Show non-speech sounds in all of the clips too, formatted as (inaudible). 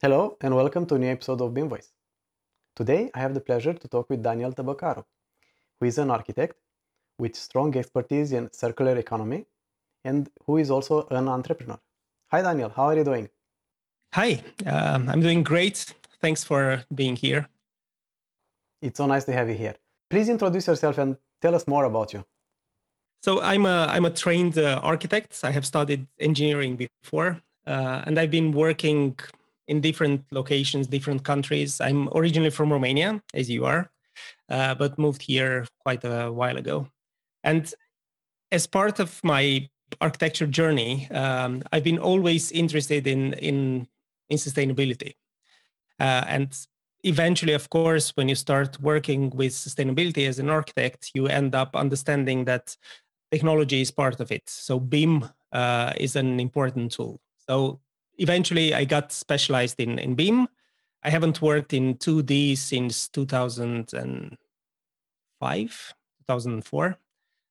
Hello and welcome to a new episode of BIM Voice. Today I have the pleasure to talk with Daniel Tabacaru, who is an architect with strong expertise in circular economy and who is also an entrepreneur. Hi Daniel, how are you doing? Hi, um, I'm doing great. Thanks for being here. It's so nice to have you here. Please introduce yourself and tell us more about you. So I'm a I'm a trained uh, architect. I have studied engineering before, uh, and I've been working in different locations, different countries. I'm originally from Romania, as you are, uh, but moved here quite a while ago. And as part of my architecture journey, um, I've been always interested in in in sustainability, uh, and eventually, of course, when you start working with sustainability as an architect, you end up understanding that technology is part of it. So BIM uh, is an important tool. So eventually I got specialized in, in BIM. I haven't worked in 2D since 2005, 2004.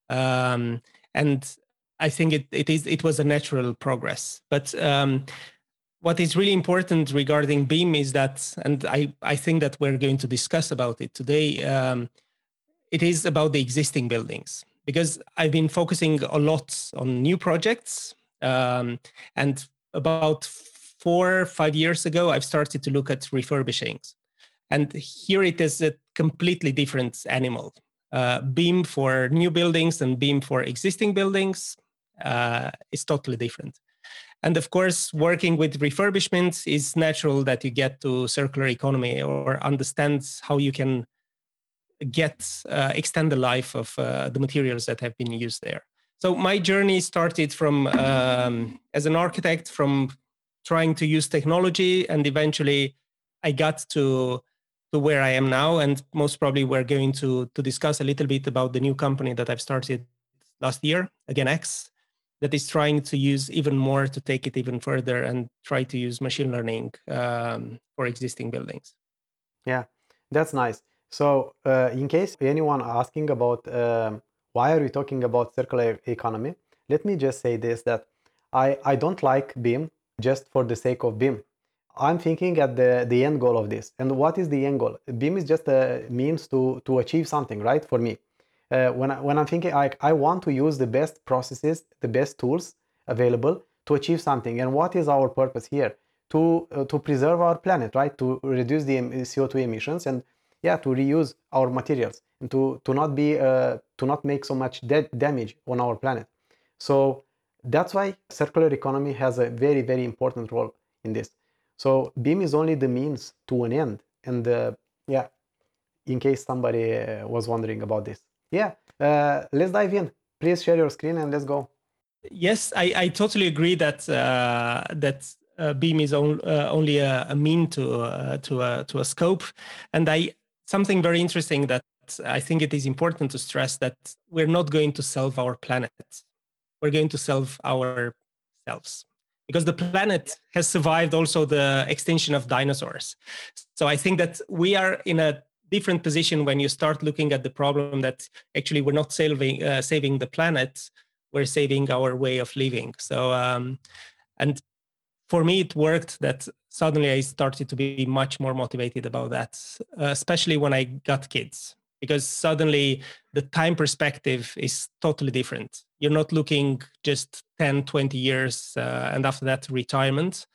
Um, and I think it, it is it was a natural progress. But um, what is really important regarding BIM is that, and I, I think that we're going to discuss about it today, um, it is about the existing buildings because I've been focusing a lot on new projects um, and about four five years ago i've started to look at refurbishings. And here it is a completely different animal. Uh, BIM for new buildings and BIM for existing buildings uh, is totally different. And of course working with refurbishments is natural that you get to circular economy or understand how you can get uh, extend the life of uh, the materials that have been used there so my journey started from um, as an architect from trying to use technology and eventually i got to to where i am now and most probably we're going to to discuss a little bit about the new company that i've started last year AgainX that is trying to use even more to take it even further and try to use machine learning um, for existing buildings. Yeah that's nice. So uh, in case anyone asking about um, why are we talking about circular economy? Let me just say this that I, I don't like BIM just for the sake of BIM. I'm thinking at the, the end goal of this. And what is the end goal? BIM is just a means to, to achieve something, right? For me. Uh, when, I, when I'm thinking, I, I want to use the best processes, the best tools available to achieve something. And what is our purpose here? To, uh, to preserve our planet, right? To reduce the CO2 emissions and yeah, to reuse our materials and to, to not be uh, to not make so much damage on our planet. So that's why circular economy has a very very important role in this. So BIM is only the means to an end. And uh, yeah, in case somebody uh, was wondering about this. Yeah, uh, let's dive in. Please share your screen and let's go. Yes, I, I totally agree that uh, that uh, BIM is on, only a, a, mean to to a to a scope, and I something very interesting that I think it is important to stress that we're not going to solve our planet. We're going to solve ourselves because the planet has survived also the extinction of dinosaurs. So I think that we are in a different position when you start looking at the problem that actually we're not saving uh, saving the planet, we're saving our way of living. So um, and for me, it worked that suddenly I started to be much more motivated about that, uh, especially when I got kids, because suddenly the time perspective is totally different. You're not looking just 10, 20 years uh, and after that, retirement.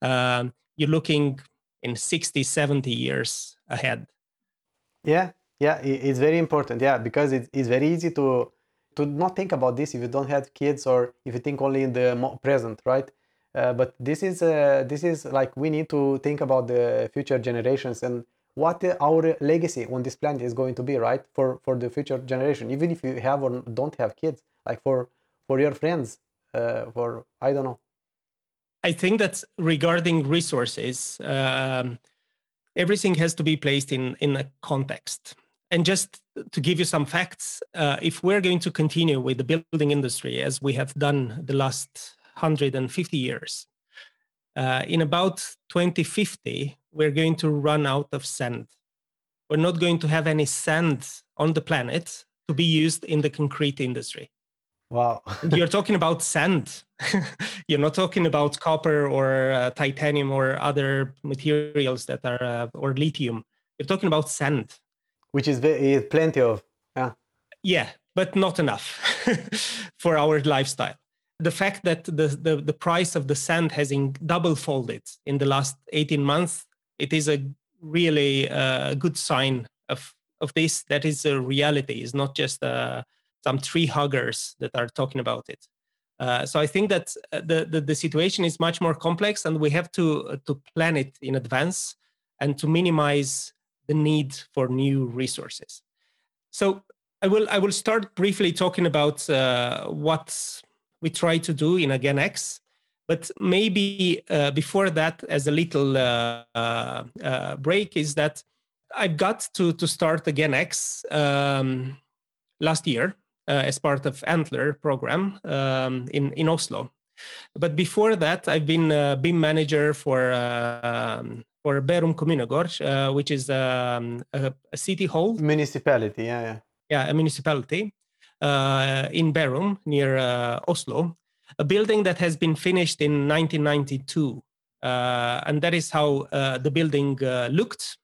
Um, you're looking in 60, 70 years ahead. Yeah, yeah, it's very important. Yeah, because it's, very easy to to not think about this if you don't have kids or if you think only in the present, right? Uh, but this is uh, this is like we need to think about the future generations and what our legacy on this planet is going to be right for for the future generation even if you have or don't have kids like for for your friends uh, for i don't know i think that regarding resources um, everything has to be placed in in a context and just to give you some facts uh, if we're going to continue with the building industry as we have done the last 150 years. Uh, in about 2050, we're going to run out of sand. We're not going to have any sand on the planet to be used in the concrete industry. Wow. (laughs) you're talking about sand. (laughs) you're not talking about copper or uh, titanium or other materials that are, uh, or lithium. You're talking about sand. Which is very, plenty of. Yeah. Yeah, but not enough (laughs) for our lifestyle. The fact that the, the, the price of the sand has in double folded in the last 18 months, it is a really uh, good sign of, of this. That is a reality. It's not just uh, some tree huggers that are talking about it. Uh, so I think that uh, the, the, the situation is much more complex, and we have to uh, to plan it in advance and to minimize the need for new resources. So I will I will start briefly talking about uh, we try to do in AgainX. but maybe uh, before that, as a little uh, break, is that I've got to to start AgainX um, last year uh, as part of Antler program um, in in Oslo. But before that, I've been a BIM manager for uh, for Bærum Kommunegård, uh, which is um, a, a, city hall municipality. Yeah, yeah, yeah, a municipality in Bærum near Oslo, a building that has been finished in 1992. Uh, and that is how uh, the building uh, looked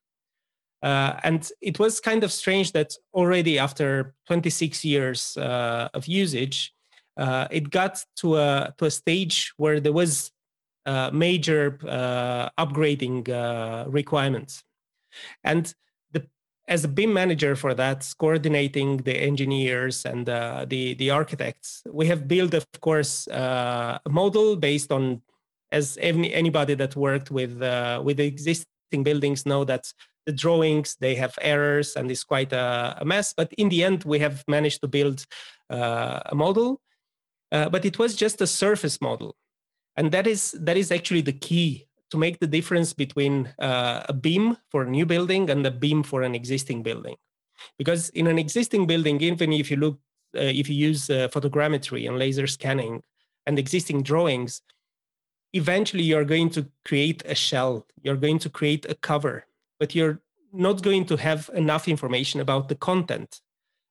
uh, and it was kind of strange that already after 26 years uh, of usage, uh, it got to a, to a stage where there was uh, major uh, upgrading uh, requirements. And as a BIM manager for that, coordinating the engineers and the, the architects, we have built, of course, a model based on, as any, anybody that worked with, with existing buildings know that the drawings they have errors and it's quite a, a mess but in the end we have managed to build uh, a model. Uh, but it was just a surface model. And that is that is actually the key to make the difference between uh, a BIM for a new building and a BIM for an existing building. Because in an existing building even if you look uh, if you use uh, photogrammetry and laser scanning and existing drawings eventually you're going to create a shell you're going to create a cover but you're not going to have enough information about the content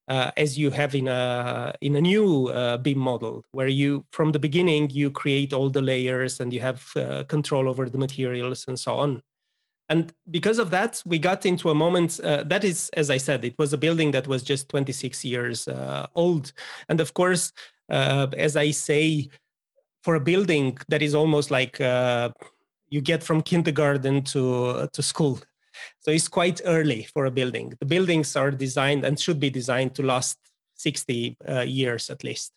uh, as you have in a in a new uh, BIM model, where you from the beginning you create all the layers and you have uh, control over the materials and so on. And because of that, we got into a moment uh, that is, as I said, it was a building that was just 26 years uh, old, and of course, uh, as I say, for a building that is almost like you get from kindergarten to to school so it's quite early for a building. The buildings are designed and should be designed to last 60 uh, years at least.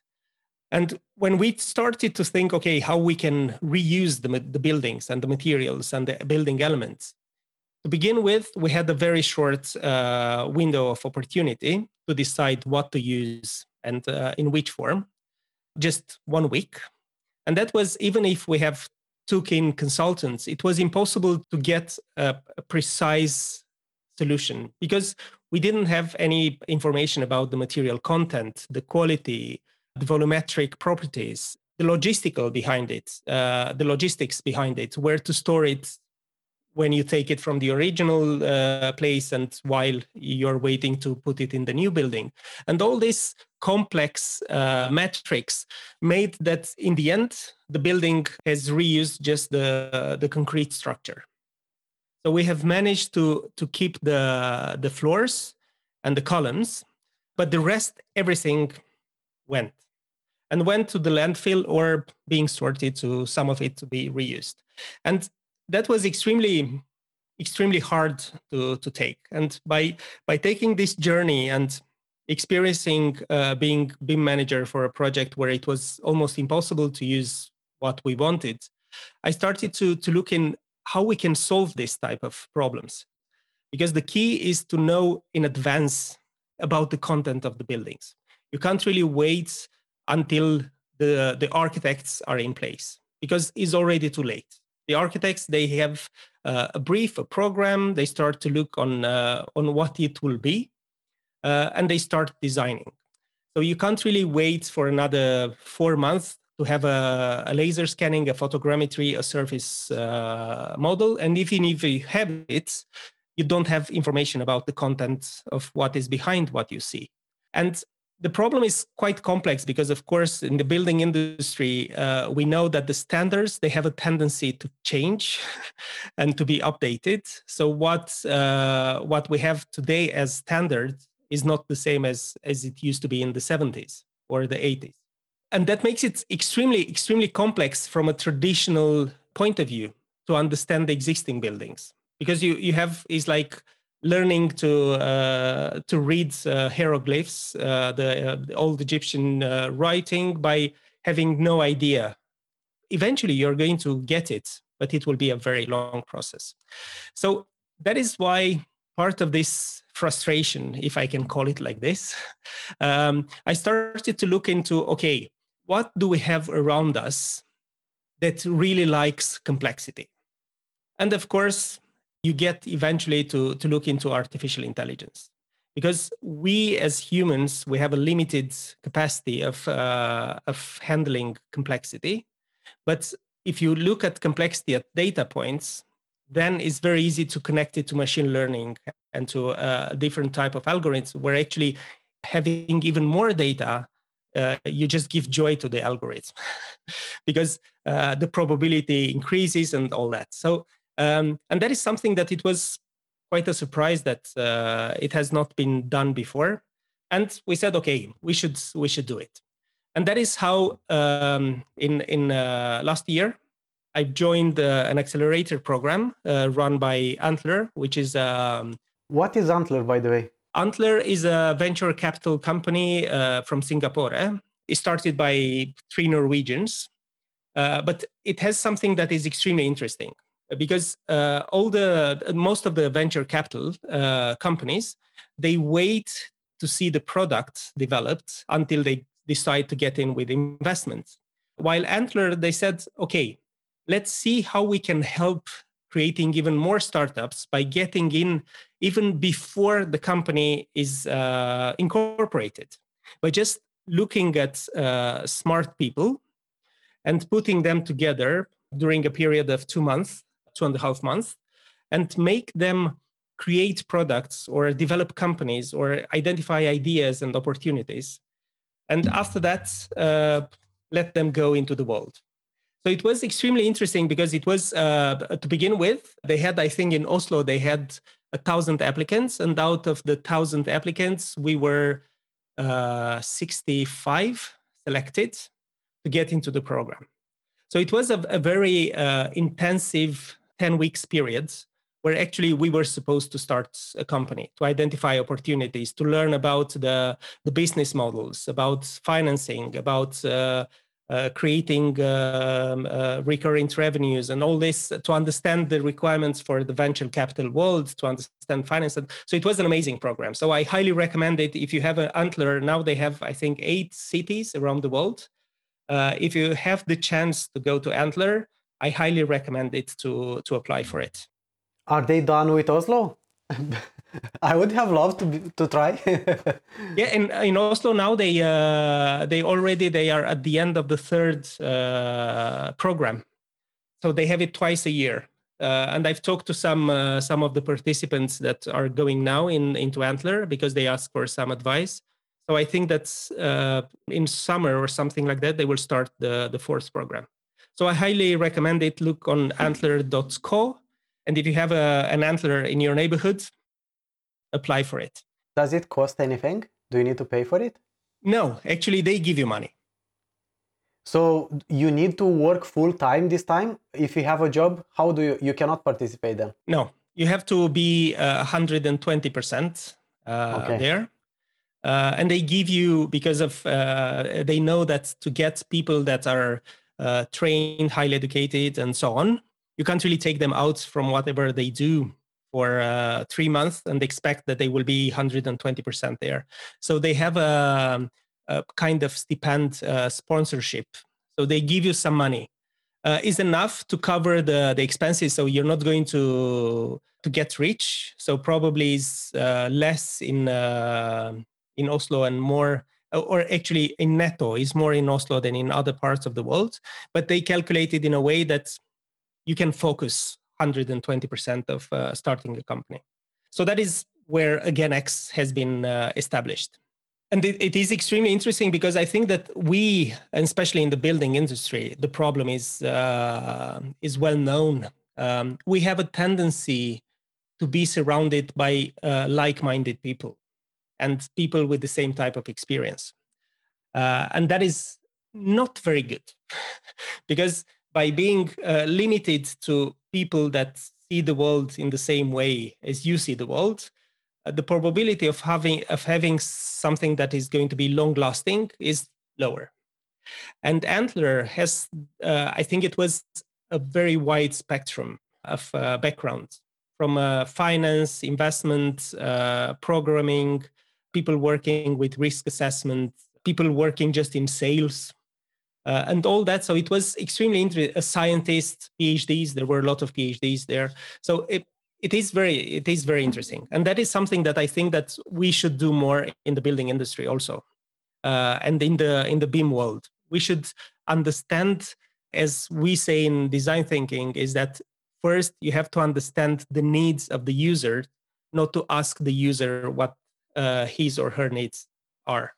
And when we started to think, okay, how we can reuse the, the buildings and the materials and the building elements, to begin with, we had a very short uh, window of opportunity to decide what to use and uh, in which form, just one week. And that was even if we have took in consultants, it was impossible to get a, a precise solution because we didn't have any information about the material content, the quality, the volumetric properties, the logistical behind it, uh, the logistics behind it, where to store it when you take it from the original uh, place and while you're waiting to put it in the new building. And all these complex uh, metrics made that in the end, the building has reused just the, the concrete structure. So we have managed to, to keep the, the floors and the columns, but the rest, everything went and went to the landfill or being sorted to some of it to be reused. And that was extremely extremely hard to, to take. And by by taking this journey and experiencing uh, being BIM manager for a project where it was almost impossible to use what we wanted i started to to look in how we can solve this type of problems. Because the key is to know in advance about the content of the buildings. You can't really wait until the the architects are in place because it's already too late the architects they have uh, a brief a program. They start to look on uh, on what it will be uh, and they start designing. So you can't really wait for another four months to have a, a laser scanning a photogrammetry a surface uh, model. And even if you have it you don't have information about the content of what is behind what you see. And the problem is quite complex because of course in the building industry uh, we know that the standards they have a tendency to change (laughs) and to be updated. So what uh, what we have today as standard is not the same as as it used to be in the 70s or the 80s and that makes it extremely extremely complex from a traditional point of view to understand the existing buildings. Because you you have is like learning to uh, to read uh, hieroglyphs, uh, the, uh, the, old Egyptian uh, writing, by having no idea. Eventually, you're going to get it, but it will be a very long process. So that is why part of this frustration, if I can call it like this, (laughs) um, I started to look into okay, what do we have around us that really likes complexity? And of course, you get eventually to, to look into artificial intelligence. Because we as humans we have a limited capacity of, uh, of handling complexity. But if you look at complexity at data points then it's very easy to connect it to machine learning and to uh, a different type of algorithms where actually having even more data uh, you just give joy to the algorithm. (laughs) Because uh, the probability increases and all that. So um, and that is something that it was quite a surprise that uh, it has not been done before. And we said, okay, we should we should do it. And that is how um, in in uh, last year I joined uh, an accelerator program uh, run by Antler, which is um, what is Antler, by the way? Antler is a venture capital company uh, from Singapore. Eh? It started by three Norwegians, uh, but it has something that is extremely interesting because uh, all the most of the venture capital uh, companies they wait to see the product developed until they decide to get in with investments while antler they said okay let's see how we can help creating even more startups by getting in even before the company is uh, incorporated by just looking at uh, smart people and putting them together during a period of two months two and a half months and make them create products or develop companies or identify ideas and opportunities. And after that uh, let them go into the world. So it was extremely interesting because it was uh, to begin with they had i think in oslo they had a thousand applicants and out of the thousand applicants we were uh, 65 selected to get into the program. So it was a, a very uh, intensive 10 weeks periods where actually we were supposed to start a company to identify opportunities to learn about the, the business models about financing about uh, uh, creating um, uh, recurrent revenues and all this to understand the requirements for the venture capital world to understand finance. So it was an amazing program. So i highly recommend it. If you have an antler now they have i think eight cities around the world. Uh, if you have the chance to go to antler I highly recommend it to to apply for it. Are they done with Oslo? (laughs) I would have loved to be, to try. (laughs) yeah, in in Oslo now they uh, they already they are at the end of the third uh, program, so they have it twice a year. Uh, and I've talked to some uh, some of the participants that are going now in into Antler because they ask for some advice. So I think that's uh, in summer or something like that they will start the the fourth program. So I highly recommend it. Look on antler.co. And if you have a, an antler in your neighborhood, apply for it. Does it cost anything? Do you need to pay for it? No, actually, they give you money. So you need to work full time this time. If you have a job, how do you? You cannot participate then. No, you have to be uh, 120 percent uh, there, uh, and they give you because of uh, they know that to get people that are uh, trained, highly educated, and so on. You can't really take them out from whatever they do for uh, three months and expect that they will be 120% there. So they have a, a kind of stipend uh, sponsorship. So they give you some money. Uh, is enough to cover the, the expenses. So you're not going to to get rich. So probably is uh, less in uh, in Oslo and more or actually in netto is more in Oslo than in other parts of the world, but they calculate it in a way that you can focus 120% of uh, starting a company. So that is where AgainX has been uh, established. and it, it is extremely interesting because I think that we, and especially in the building industry, the problem is uh, is well known. Um, we have a tendency to be surrounded by uh, like-minded people and people with the same type of experience, uh, and that is not very good (laughs) because by being uh, limited to people that see the world in the same way as you see the world, uh, the probability of having of having something that is going to be long lasting is lower. And Antler has, uh, I think, it was a very wide spectrum of uh, backgrounds from uh, finance, investment, uh, programming, people working with risk assessment, people working just in sales, uh, and all that. So it was extremely interesting. A scientist, PhDs. There were a lot of PhDs there. So it it is very it is very interesting, and that is something that I think that we should do more in the building industry also, uh, and in the in the BIM world. We should understand, as we say in design thinking, is that first you have to understand the needs of the user, not to ask the user what uh, his or her needs are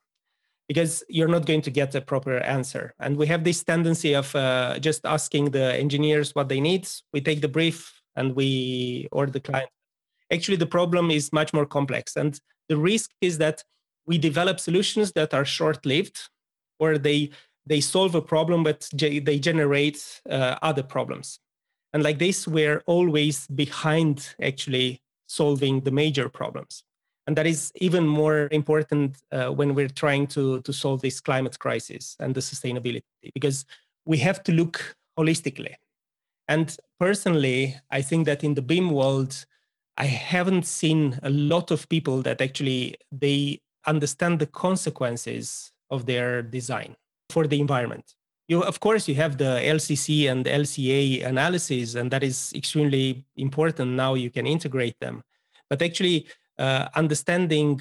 because you're not going to get a proper answer. And we have this tendency of uh, just asking the engineers what they need. We take the brief and we or the client. Actually, the problem is much more complex, and the risk is that we develop solutions that are short-lived, or they they solve a problem but they generate uh, other problems. And like this, we're always behind actually solving the major problems and that is even more important uh, when we're trying to to solve this climate crisis and the sustainability because we have to look holistically. And personally i think that in the BIM world i haven't seen a lot of people that actually they understand the consequences of their design for the environment. You of course you have the lcc and lca analysis and that is extremely important. Now you can integrate them. But actually uh, understanding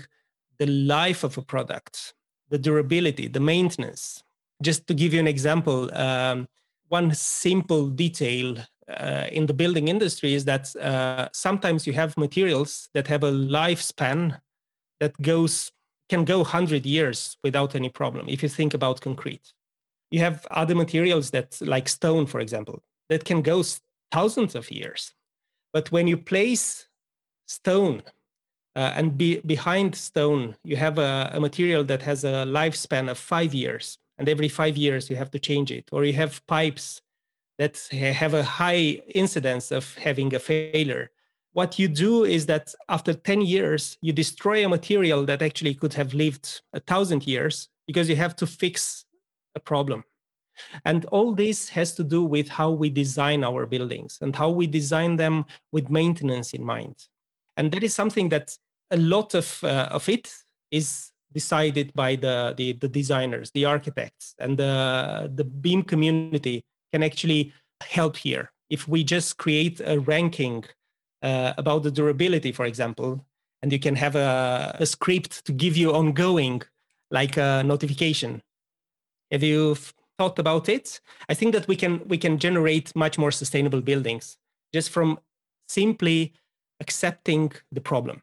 the life of a product, the durability, the maintenance. Just to give you an example, um, one simple detail uh, in the building industry is that uh, sometimes you have materials that have a lifespan that goes can go 100 years without any problem if you think about concrete you have other materials that like stone for example that can go thousands of years but when you place stone uh, and be, behind stone, you have a, a, material that has a lifespan of five years, and every five years you have to change it. Or you have pipes that have a high incidence of having a failure. What you do is that after 10 years, you destroy a material that actually could have lived a thousand years because you have to fix a problem. And all this has to do with how we design our buildings and how we design them with maintenance in mind and that is something that a lot of uh, of it is decided by the, the, the designers the architects and the the BIM community can actually help here. If we just create a ranking uh, about the durability for example and you can have a, a script to give you ongoing like a notification. Have you thought about it? I think that we can we can generate much more sustainable buildings just from simply accepting the problem.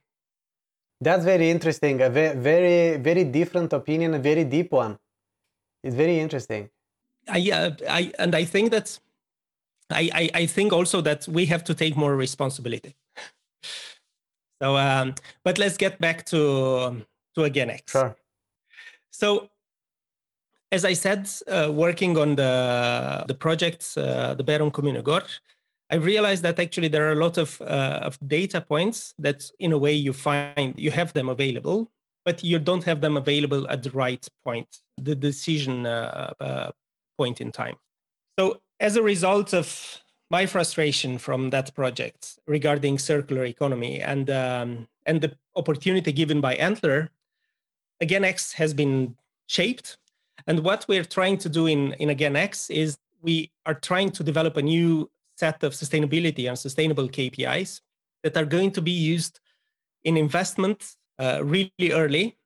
That's very interesting. A very, very different opinion, a very deep one. It's very interesting. I, uh, I and I think that I, I, I think also that we have to take more responsibility. (laughs) so, um, but let's get back to to AgainX. Sure. So, as I said, uh, working on the the project, uh, the Bærum Kommunegård, I realized that actually there are a lot of, uh, of data points that in a way you find you have them available, but you don't have them available at the right point, the decision uh, uh, point in time. So as a result of my frustration from that project regarding circular economy and um, and the opportunity given by Antler, AgainX has been shaped. And what we're trying to do in, in AgainX is we are trying to develop a new set of sustainability and sustainable KPIs that are going to be used in investment uh, really early,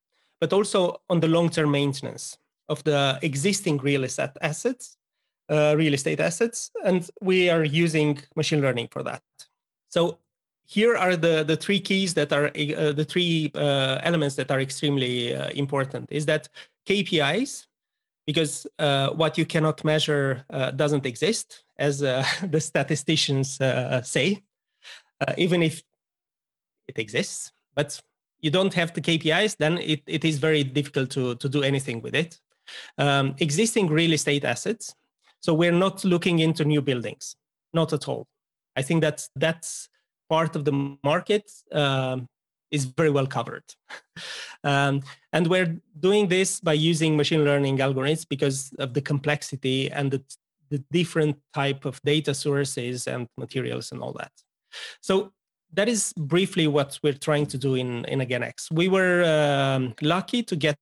but also on the long-term maintenance of the existing real estate assets, uh, real estate assets, and we are using machine learning for that. So here are the, the three keys that are uh, the three uh, elements that are extremely uh, important is that KPIs, because uh, what you cannot measure doesn't exist, as uh, (laughs) the statisticians say, even if it exists. But you don't have the KPIs, then it, it is very difficult to, to do anything with it. Um, existing real estate assets. So we're not looking into new buildings, not at all. I think that that's part of the market um, is very well covered. (laughs) um, and we're doing this by using machine learning algorithms because of the complexity and the, the different type of data sources and materials and all that. So that is briefly what we're trying to do in, in AgainX. We were um, lucky to get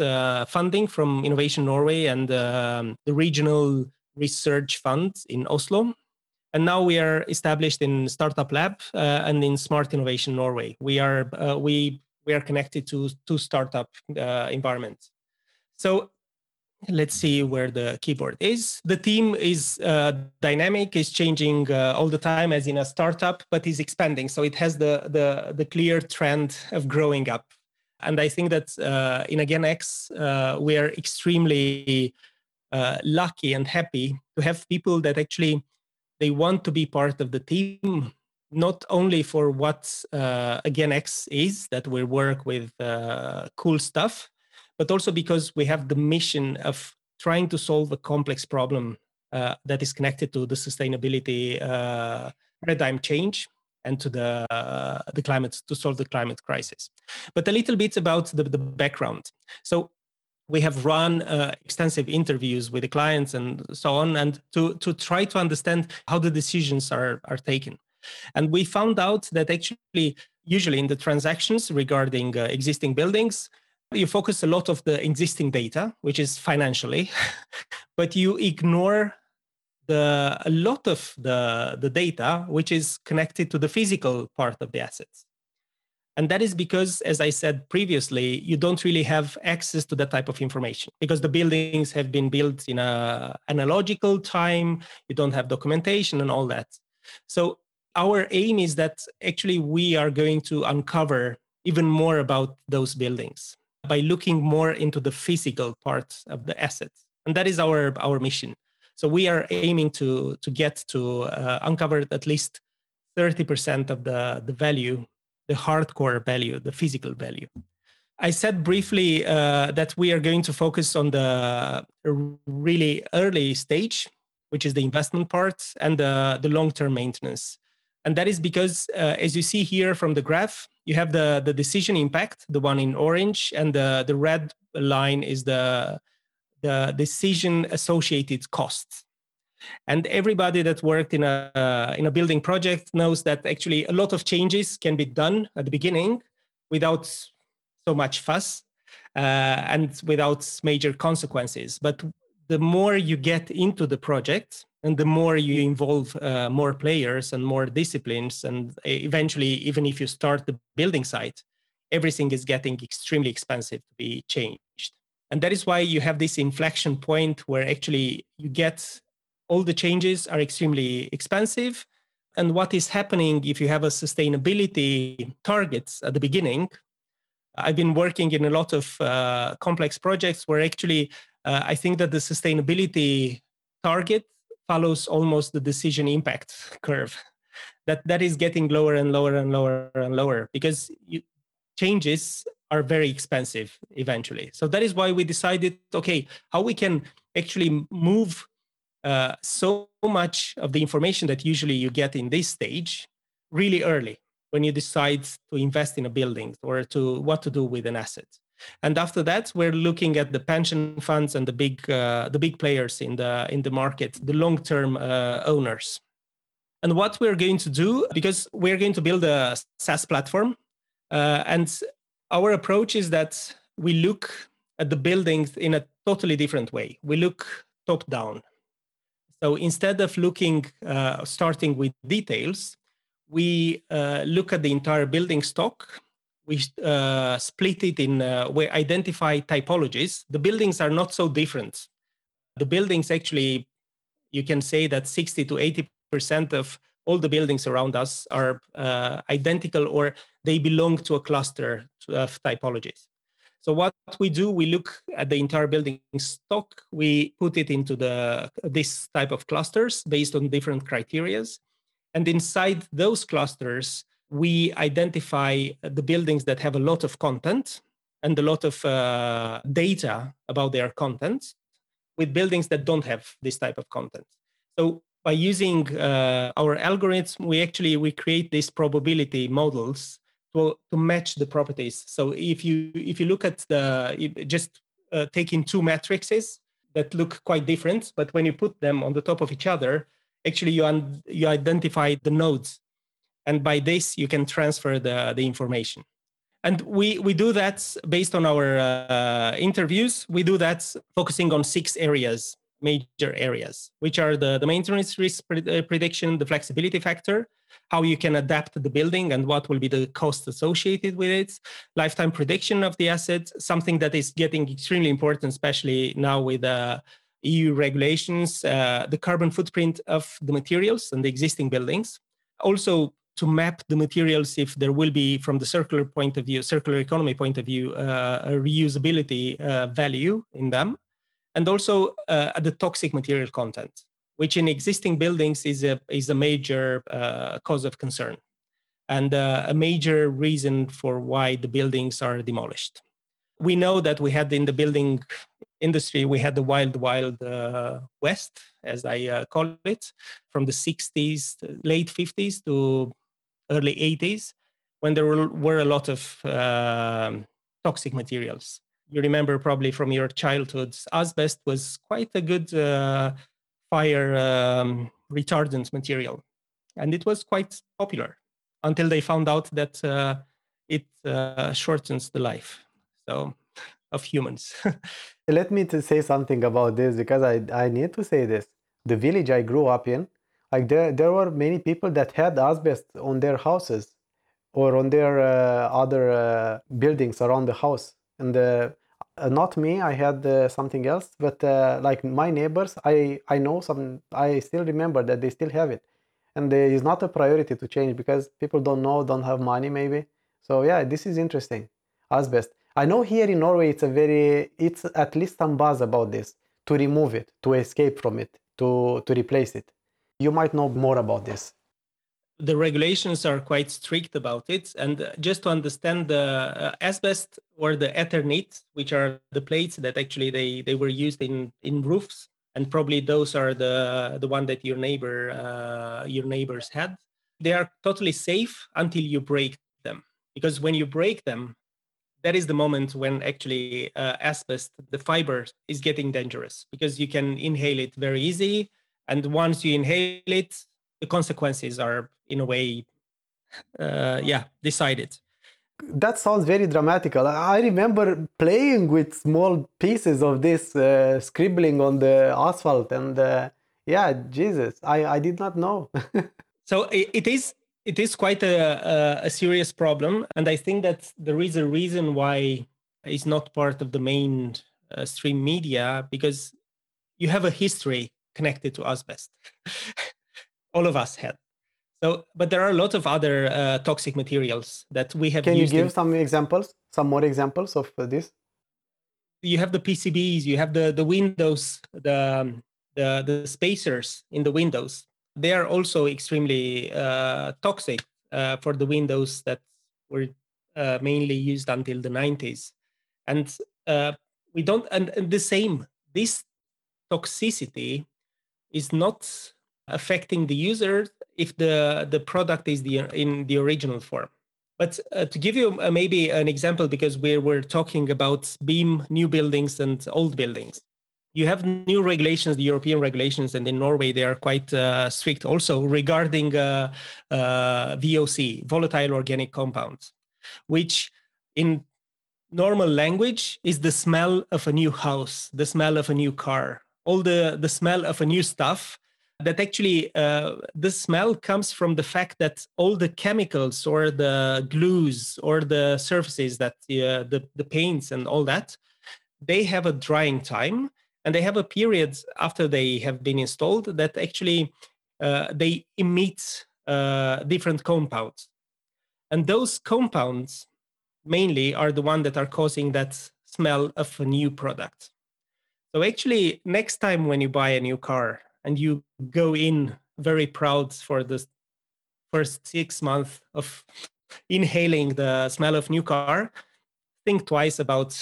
uh, funding from Innovation Norway and um, the regional research fund in Oslo and now we are established in Startup Lab uh, and in Smart Innovation Norway. We are uh, we we are connected to two startup uh, environments. So let's see where the keyboard is. The team is uh, dynamic, is changing uh, all the time, as in a startup, but is expanding. So it has the the the clear trend of growing up. And I think that uh, in AgainX, we are extremely lucky and happy to have people that actually they want to be part of the team not only for what uh, AgainX is that we work with uh, cool stuff but also because we have the mission of trying to solve a complex problem uh, that is connected to the sustainability uh, paradigm change and to the uh, the climate to solve the climate crisis. But a little bit about the, the background. So we have run uh, extensive interviews with the clients and so on and to, to try to understand how the decisions are, are taken. And we found out that actually usually in the transactions regarding uh, existing buildings you focus a lot of the existing data which is financially (laughs) but you ignore the a lot of the the data which is connected to the physical part of the assets and that is because, as I said previously, you don't really have access to that type of information because the buildings have been built in a analogical time. You don't have documentation and all that. So our aim is that actually we are going to uncover even more about those buildings by looking more into the physical part of the assets. And that is our, our mission. So we are aiming to, to get to uh, uncover at least 30% of the, the value the hardcore value, the physical value. I said briefly uh, that we are going to focus on the really early stage, which is the investment part, and the, the long term maintenance. And that is because, uh, as you see here from the graph, you have the, the decision impact, the one in orange, and the, the red line is the, the decision associated costs. And everybody that worked in a uh, in a building project knows that actually a lot of changes can be done at the beginning without so much fuss uh, and without major consequences. But the more you get into the project and the more you involve uh, more players and more disciplines, and eventually, even if you start the building site, everything is getting extremely expensive to be changed. And that is why you have this inflection point where actually you get all the changes are extremely expensive. And what is happening if you have a sustainability targets at the beginning? I've been working in a lot of uh, complex projects where actually uh, I think that the sustainability target follows almost the decision impact curve. That that is getting lower and lower and lower and lower because you, changes are very expensive eventually. So that is why we decided, okay, how we can actually move uh, so much of the information that usually you get in this stage really early when you decide to invest in a building or to what to do with an asset and after that we're looking at the pension funds and the big uh, the big players in the in the market the long term uh, owners and what we're going to do because we're going to build a saas platform uh, and our approach is that we look at the buildings in a totally different way we look top down so instead of looking, uh, starting with details, we uh, look at the entire building stock. We uh, split it in, uh, we identify typologies. The buildings are not so different. The buildings actually, you can say that 60 to 80% of all the buildings around us are uh, identical or they belong to a cluster of typologies. So what we do, we look at the entire building stock, we put it into the this type of clusters based on different criterias. And inside those clusters, we identify the buildings that have a lot of content and a lot of uh, data about their content with buildings that don't have this type of content. So by using uh, our algorithm, we actually we create these probability models to, to match the properties. So if you if you look at the just uh, taking two matrices that look quite different, but when you put them on the top of each other, actually you un- you identify the nodes, and by this you can transfer the the information. And we we do that based on our uh, interviews. We do that focusing on six areas, major areas, which are the the maintenance risk pre- uh, prediction, the flexibility factor, how you can adapt the building and what will be the cost associated with it, lifetime prediction of the asset, something that is getting extremely important, especially now with the uh, EU regulations, uh, the carbon footprint of the materials and the existing buildings. Also, to map the materials if there will be, from the circular point of view, circular economy point of view, uh, a reusability uh, value in them. And also uh, the toxic material content which in existing buildings is a, is a major uh, cause of concern and uh, a major reason for why the buildings are demolished. We know that we had in the building industry, we had the wild, wild uh, west, as I uh, call it, from the 60s, late 50s to early 80s, when there were, were a lot of um, toxic materials. You remember probably from your childhood, asbest was quite a good uh, fire um, retardant material. And it was quite popular until they found out that uh, it uh, shortens the life so of humans. (laughs) Let me to say something about this because I, I need to say this. The village I grew up in, like there, there were many people that had asbestos on their houses or on their uh, other uh, buildings around the house. And uh, not me i had uh, something else but uh, like my neighbors i i know some i still remember that they still have it. And it's not a priority to change because people don't know don't have money maybe. So yeah this is interesting asbest. I know here in norway it's a very it's at least some buzz about this to remove it to escape from it to to replace it you might know more about this. The regulations are quite strict about it. And just to understand the uh, asbest or the Eternit, which are the plates that actually they, they were used in, in roofs, and probably those are the the one that your neighbor uh, your neighbors had. They are totally safe until you break them, because when you break them, that is the moment when actually uh, asbest, the fiber, is getting dangerous. Because you can inhale it very easy, and once you inhale it, the consequences are in a way uh, yeah decided. That sounds very dramatical. I remember playing with small pieces of this uh, scribbling on the asphalt and uh, yeah jesus i i did not know. (laughs) So it, it is it is quite a, a, a serious problem and i think that there is a reason why it's not part of the main uh, stream media because you have a history connected to asbest (laughs) all of us had so, but there are a lot of other uh, toxic materials that we have. Can you give in... some examples? Some more examples of uh, this? You have the PCBs. You have the the windows, the um, the the spacers in the windows. They are also extremely uh, toxic uh, for the windows that were uh, mainly used until the 90s, and uh, we don't. And, and the same. This toxicity is not affecting the user if the the product is the in the original form. But uh, to give you uh, maybe an example because we were talking about BIM new buildings and old buildings. You have new regulations the european regulations and in norway they are quite uh, strict also regarding uh, uh, voc volatile organic compounds which in normal language is the smell of a new house the smell of a new car all the the smell of a new stuff that actually uh, smell comes from the fact that all the chemicals or the glues or the surfaces that uh, the, the paints and all that they have a drying time and they have a period after they have been installed that actually uh, they emit uh, different compounds. And those compounds mainly are the one that are causing that smell of a new product. So actually, next time when you buy a new car and you go in very proud for the first six months of inhaling the smell of new car, think twice about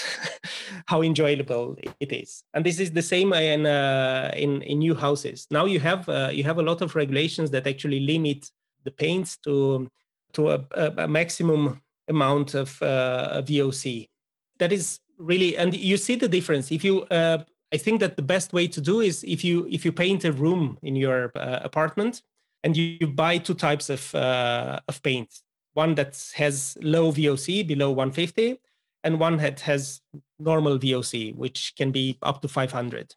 (laughs) how enjoyable it is. And this is the same in uh, in, in new houses. Now you have uh, you have a lot of regulations that actually limit the paints to to a, a maximum amount of uh, VOC. That is really, and you see the difference. If you, uh, I think that the best way to do is if you if you paint a room in your uh, apartment and you, you, buy two types of uh, of paint, one that has low VOC below 150, and one that has normal VOC, which can be up to 500.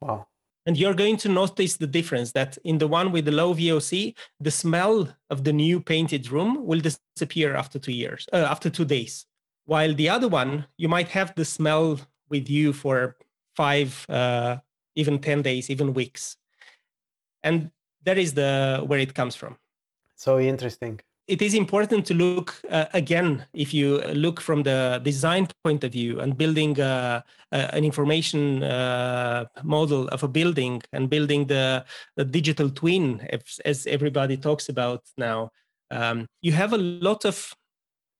Wow. And you're going to notice the difference that in the one with the low VOC, the smell of the new painted room will disappear after two years, uh, after two days. While the other one, you might have the smell with you for five, uh, even 10 days, even weeks. And that is the where it comes from. So interesting it is important to look uh, again if you look from the design point of view and building uh, uh, an information uh, model of a building and building the, the digital twin as, as, everybody talks about now um, you have a lot of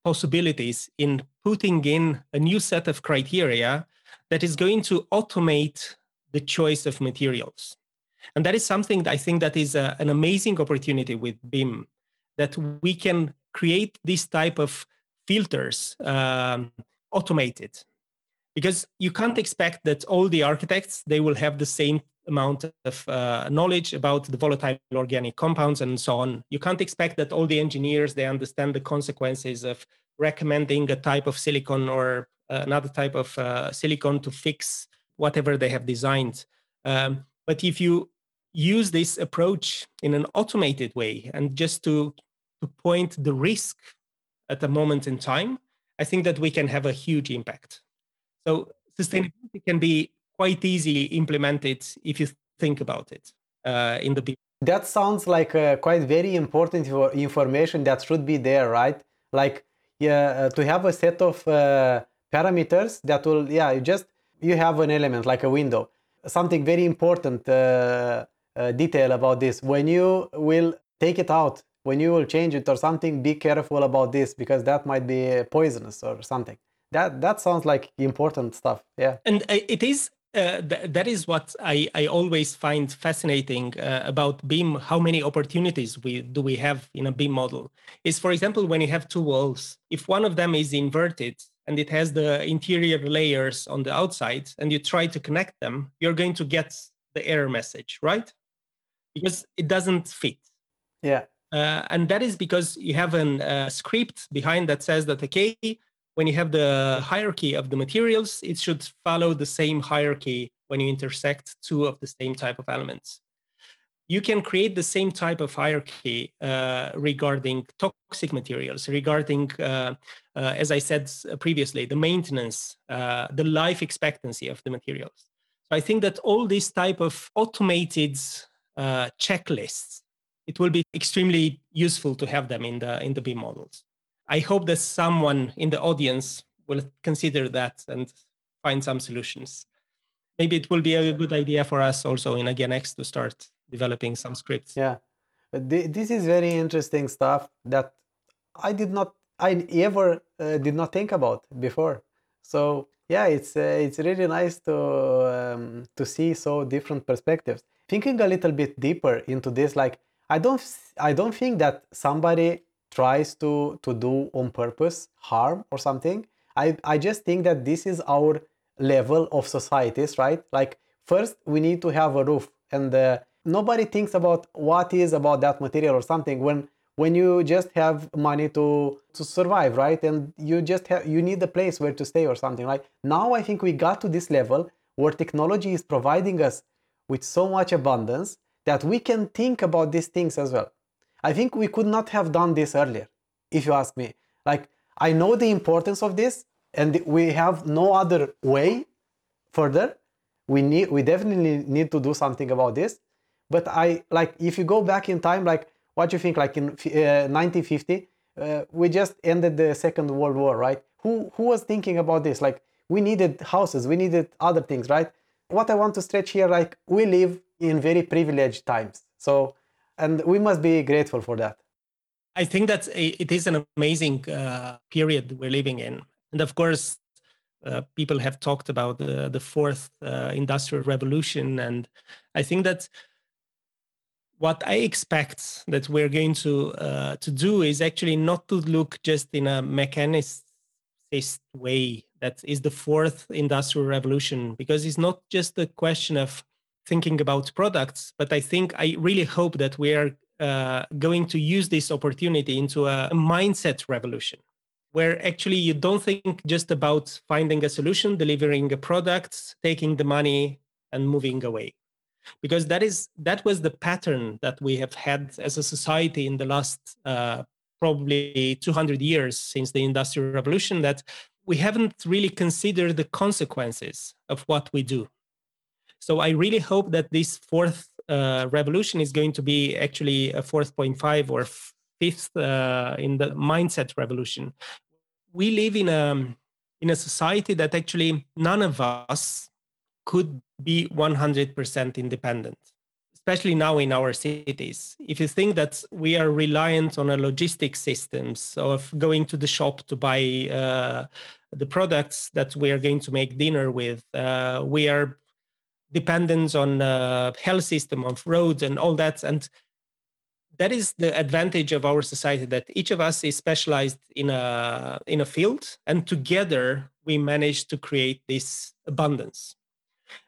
possibilities in putting in a new set of criteria that is going to automate the choice of materials. And that is something that i think that is a, uh, an amazing opportunity with BIM that we can create this type of filters um, automated. Because you can't expect that all the architects they will have the same amount of uh, knowledge about the volatile organic compounds and so on. You can't expect that all the engineers they understand the consequences of recommending a type of silicon or another type of uh, silicon to fix whatever they have designed. Um, but if you use this approach in an automated way and just to to point the risk at a moment in time, I think that we can have a huge impact. So sustainability can be quite easily implemented if you think about it uh, in the that sounds like uh, quite very important information that should be there right? Like yeah uh, to have a set of uh, parameters that will yeah you just you have an element like a window something very important uh, uh, detail about this when you will take it out when you will change it or something, be careful about this because that might be poisonous or something. That that sounds like important stuff. Yeah, and uh, it is. Uh, th- that is what I, I always find fascinating uh, about BIM. How many opportunities we do we have in a BIM model? Is for example when you have two walls, if one of them is inverted and it has the interior layers on the outside, and you try to connect them, you're going to get the error message, right? Because it doesn't fit. Yeah. Uh, and that is because you have a uh, script behind that says that, okay, when you have the hierarchy of the materials, it should follow the same hierarchy when you intersect two of the same type of elements. You can create the same type of hierarchy uh, regarding toxic materials, regarding, uh, uh, as I said previously, the maintenance, uh, the life expectancy of the materials. So I think that all these type of automated checklists it will be extremely useful to have them in the in the BIM models. I hope that someone in the audience will consider that and find some solutions. Maybe it will be a good idea for us also in AgainX to start developing some scripts. Yeah, this is very interesting stuff that I did not, I ever uh, did not think about before. So yeah, it's uh, it's really nice to um, to see so different perspectives. Thinking a little bit deeper into this, like I don't I don't think that somebody tries to to do on purpose harm or something. I I just think that this is our level of societies, right? Like first we need to have a roof, and uh, nobody thinks about what is about that material or something when when you just have money to to survive right and you just have you need a place where to stay or something right now i think we got to this level where technology is providing us with so much abundance that we can think about these things as well. I think we could not have done this earlier, if you ask me. Like, I know the importance of this, and we have no other way further. We need, we definitely need to do something about this. But I like, if you go back in time, like what do you think? Like in uh, 1950, uh, we just ended the Second World War, right? Who who was thinking about this? Like we needed houses, we needed other things, right? What I want to stretch here, like we live in very privileged times, so and we must be grateful for that. I think that it is an amazing uh, period we're living in, and of course, uh, people have talked about the, the fourth uh, industrial revolution, and I think that what I expect that we're going to uh, to do is actually not to look just in a mechanicist way. That is the fourth industrial revolution because it's not just a question of thinking about products but i think i really hope that we are uh, going to use this opportunity into a mindset revolution where actually you don't think just about finding a solution delivering a product taking the money and moving away because that is that was the pattern that we have had as a society in the last uh, probably 200 years since the industrial revolution that we haven't really considered the consequences of what we do. So i really hope that this fourth uh, revolution is going to be actually a 4.5 or fifth uh, in the mindset revolution. We live in a in a society that actually none of us could be 100% independent, especially now in our cities. If you think that we are reliant on a logistics systems of going to the shop to buy uh, the products that we are going to make dinner with, uh, we are dependent on uh, health system of roads and all that and that is the advantage of our society that each of us is specialized in a in a field and together we manage to create this abundance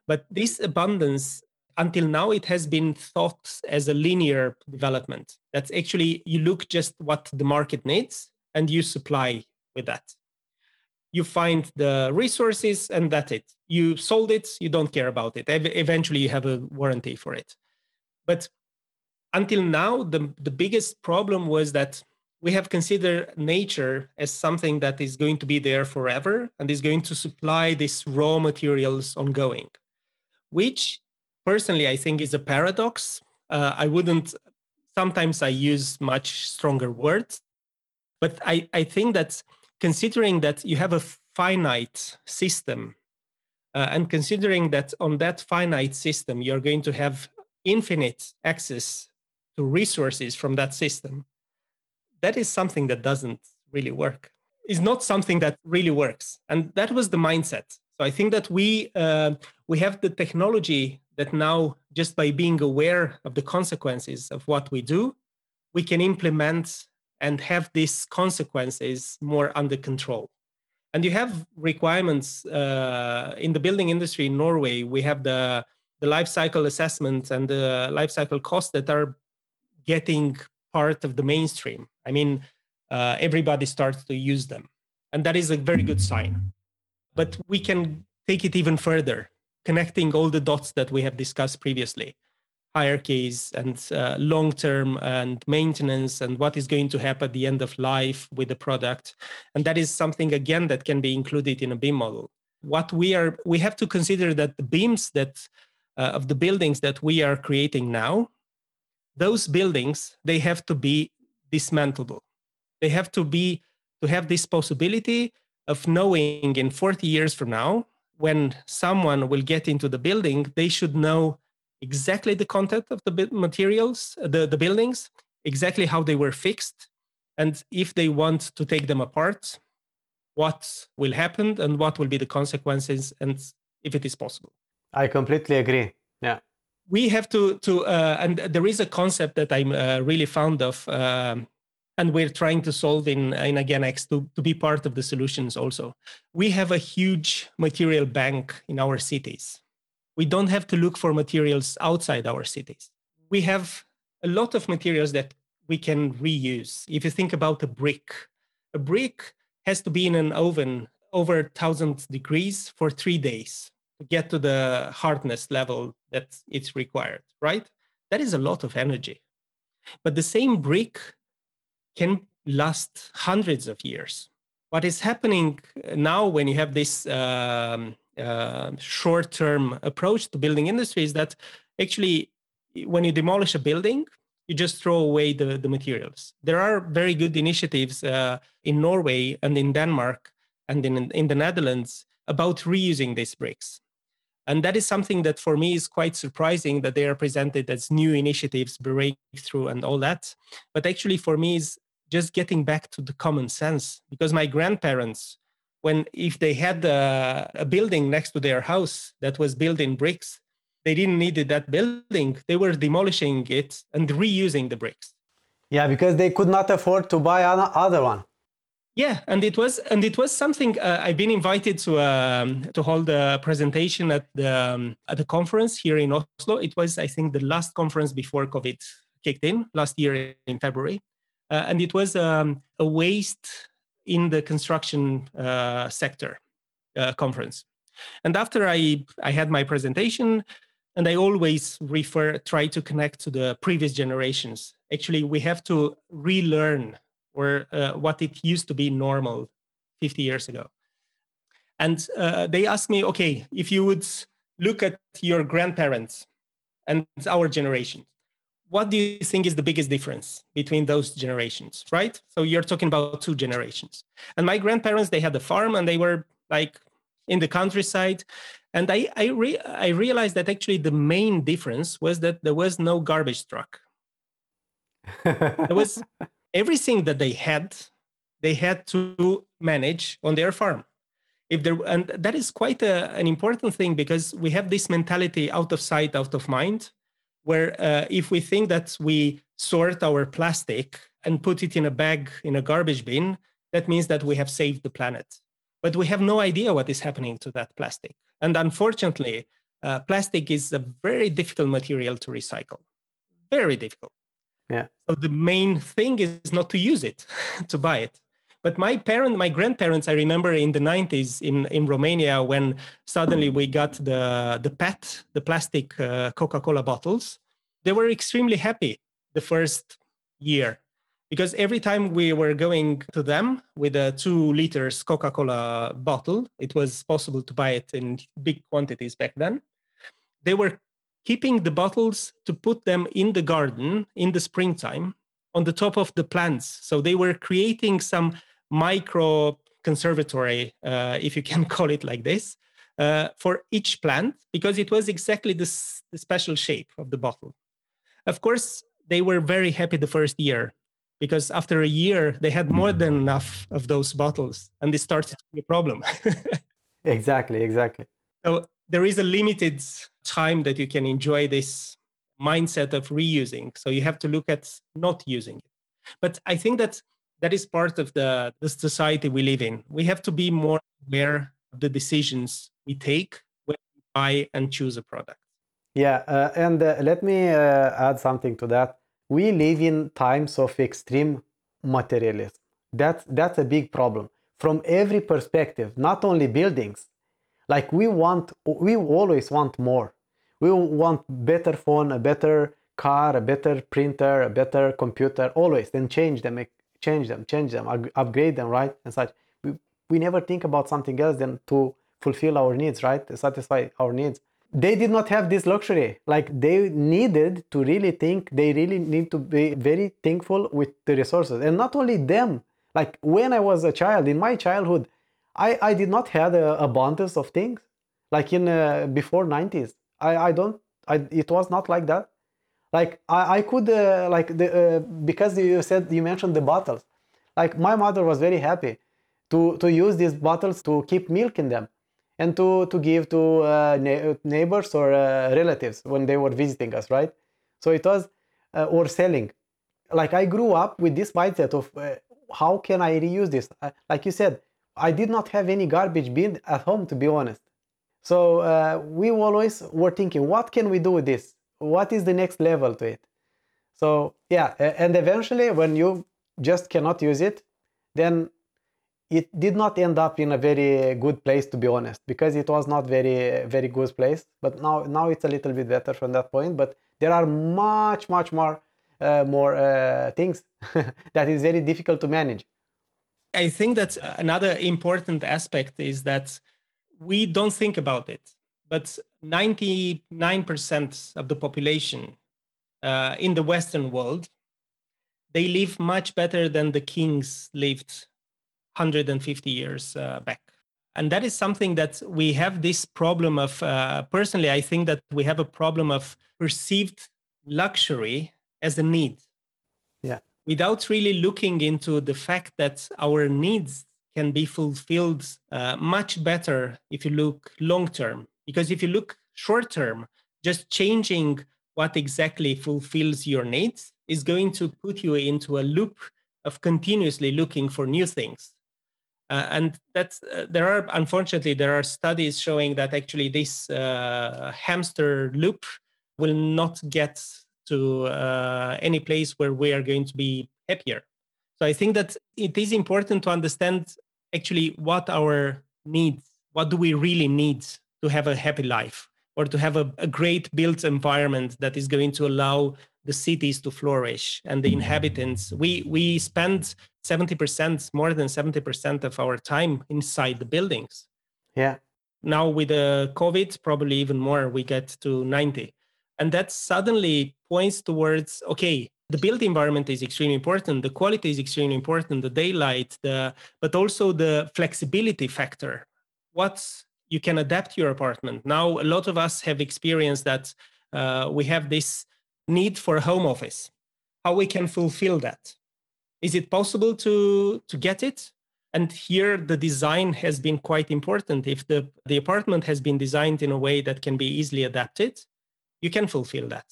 but this abundance, until now, it has been thought as a linear development. That's actually, you look just what the market needs and you supply with that. You find the resources and that's it. You sold it, you don't care about it. Eventually, you have a warranty for it. But until now, the, the biggest problem was that we have considered nature as something that is going to be there forever and is going to supply these raw materials ongoing, which personally I think is a paradox. Uh, I wouldn't, sometimes I use much stronger words, but I, I think that considering that you have a finite system uh, and considering that on that finite system you're going to have infinite access to resources from that system that is something that doesn't really work. Is not something that really works. And that was the mindset. So i think that we uh, we have the technology that now just by being aware of the consequences of what we do we can implement and have these consequences more under control. And you have requirements uh, in the building industry in norway. We have the the life cycle assessment and the life cycle costs that are getting part of the mainstream. I mean, uh, everybody starts to use them. And that is a very good sign. But we can take it even further, connecting all the dots that we have discussed previously hierarchies and uh, long term and maintenance and what is going to happen at the end of life with the product and that is something again that can be included in a BIM model what we are we have to consider that the beams that uh, of the buildings that we are creating now those buildings they have to be dismantleable they have to be to have this possibility of knowing in 40 years from now when someone will get into the building they should know exactly the content of the materials the, the buildings exactly how they were fixed and if they want to take them apart what will happen and what will be the consequences and if it is possible. I completely agree. Yeah we have to to uh, and there is a concept that i'm uh, really fond of um, and we're trying to solve in in AgainX to, to be part of the solutions also. We have a huge material bank in our cities. We don't have to look for materials outside our cities. We have a lot of materials that we can reuse. If you think about a brick a brick has to be in an oven over 1000 degrees for three days get to the hardness level that it's required, right? That is a lot of energy. But the same brick can last hundreds of years. What is happening now when you have this um, uh, short-term approach to building industry is that actually when you demolish a building, you just throw away the, the materials. There are very good initiatives uh, in Norway and in Denmark and in, in the Netherlands about reusing these bricks. And that is something that for me is quite surprising that they are presented as new initiatives, breakthrough, and all that. But actually, for me, is just getting back to the common sense because my grandparents when if they had a, a, building next to their house that was built in bricks they didn't need that building. They were demolishing it and reusing the bricks. Yeah because they could not afford to buy another one yeah and it was and it was something uh, i've been invited to um, to hold a presentation at the um, at the conference here in oslo it was i think the last conference before covid kicked in last year in february uh, and it was um, a waste in the construction uh, sector uh, conference. And after I, I had my presentation, and I always refer, try to connect to the previous generations. Actually, we have to relearn or uh, what it used to be normal 50 years ago. And uh, they asked me, okay, if you would look at your grandparents and our generation, what do you think is the biggest difference between those generations? Right? So you're talking about two generations. And my grandparents they had a farm and they were like in the countryside. And i I, re- I realized that actually the main difference was that there was no garbage truck. (laughs) There was everything that they had they had to manage on their farm if there and that is quite a, an important thing because we have this mentality out of sight out of mind where uh, if we think that we sort our plastic and put it in a bag in a garbage bin, that means that we have saved the planet. But we have no idea what is happening to that plastic. And unfortunately, uh, plastic is a very difficult material to recycle. Very difficult. Yeah. So the main thing is not to use it, (laughs) to buy it. But my parent, my grandparents, I remember in the 90s in, in Romania when suddenly we got the, the PET, the plastic uh, Coca Cola bottles, they were extremely happy the first year because every time we were going to them with a two liters Coca Cola bottle, it was possible to buy it in big quantities back then. They were keeping the bottles to put them in the garden in the springtime on the top of the plants. So they were creating some micro conservatory, uh, if you can (laughs) call it like this, uh, for each plant because it was exactly this, the special shape of the bottle. Of course, they were very happy the first year because after a year they had more than enough of those bottles and this started to be a problem. (laughs) exactly, exactly. So there is a limited time that you can enjoy this mindset of reusing. So you have to look at not using it. But I think that that is part of the, the society we live in. We have to be more aware of the decisions we take when we buy and choose a product. Yeah, uh, and uh, let me uh, add something to that. We live in times of extreme materialism. That's that's a big problem from every perspective. Not only buildings, like we want, we always want more. We want better phone, a better car, a better printer, a better computer, always. Then change them, change them, change them, upgrade them, right? And such. We, we never think about something else than to fulfill our needs, right? To satisfy our needs. They did not have this luxury. Like they needed to really think, they really need to be very thankful with the resources. And not only them, like when I was a child, in my childhood, I, I did not have a abundance of things. Like in uh, before 90s. I, I don't, I, it was not like that like i, I could uh, like the uh, because you said you mentioned the bottles like my mother was very happy to to use these bottles to keep milk in them and to to give to uh, na- neighbors or uh, relatives when they were visiting us right so it was uh, or selling like i grew up with this mindset of how can i reuse this like you said i did not have any garbage bin at home to be honest. So we always were thinking what can we do with this? What is the next level to it? So yeah and eventually when you just cannot use it then it did not end up in a very good place to be honest because it was not very very good place. But now now it's a little bit better from that point. But there are much much more uh, more uh, things (laughs) that is very difficult to manage i think that another important aspect is that we don't think about it but 99% of the population uh, in the Western world, they live much better than the kings lived 150 years uh, back. And that is something that we have this problem of, uh, personally, I think that we have a problem of perceived luxury as a need. Yeah. Without really looking into the fact that our needs can be fulfilled uh, much better if you look long term. Because if you look short term, just changing what exactly fulfills your needs is going to put you into a loop of continuously looking for new things. Uh, and that's uh, there are unfortunately there are studies showing that actually this uh, hamster loop will not get to uh, any place where we are going to be happier. So I think that it is important to understand actually what our needs, what do we really need to have a happy life or to have a, a great built environment that is going to allow the cities to flourish and the inhabitants. We we spend 70% more than 70% of our time inside the buildings. Yeah. Now with the COVID, probably even more, we get to 90. And that suddenly points towards okay, the built environment is extremely important, the quality is extremely important, the daylight, the but also the flexibility factor. What you can adapt your apartment. Now, a lot of us have experienced that uh, we have this need for a home office. How we can fulfill that? Is it possible to to get it? And here the design has been quite important. If the, the apartment has been designed in a way that can be easily adapted, you can fulfill that.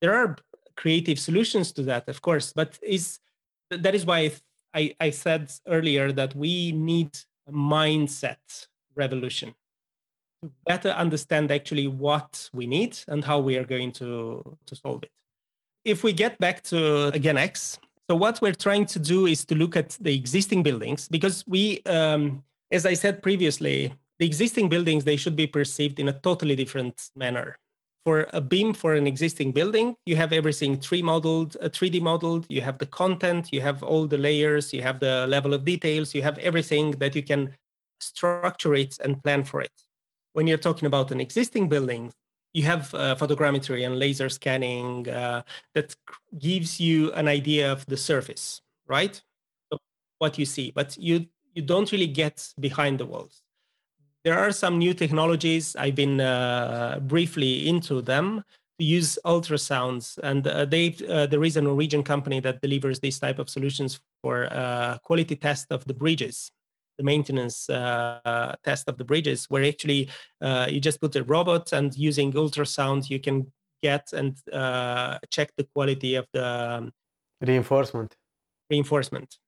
There are creative solutions to that, of course, but is that is why I, I said earlier that we need a mindset revolution to better understand actually what we need and how we are going to, to solve it. If we get back to AgainX, so what we're trying to do is to look at the existing buildings because we, um, as I said previously, the existing buildings they should be perceived in a totally different manner. For a BIM for an existing building, you have everything 3 modeled, uh, 3D modeled. You have the content, you have all the layers, you have the level of details, you have everything that you can structure it and plan for it when you're talking about an existing building, you have uh, photogrammetry and laser scanning uh, that gives you an idea of the surface, right? what you see, but you you don't really get behind the walls. There are some new technologies. I've been uh, briefly into them to use ultrasounds, and uh, they uh, there is a Norwegian company that delivers these type of solutions for uh, quality test of the bridges the maintenance uh, test of the bridges, where actually uh, you just put a robot and using ultrasound you can get and uh, check the quality of the um, reinforcement. Reinforcement,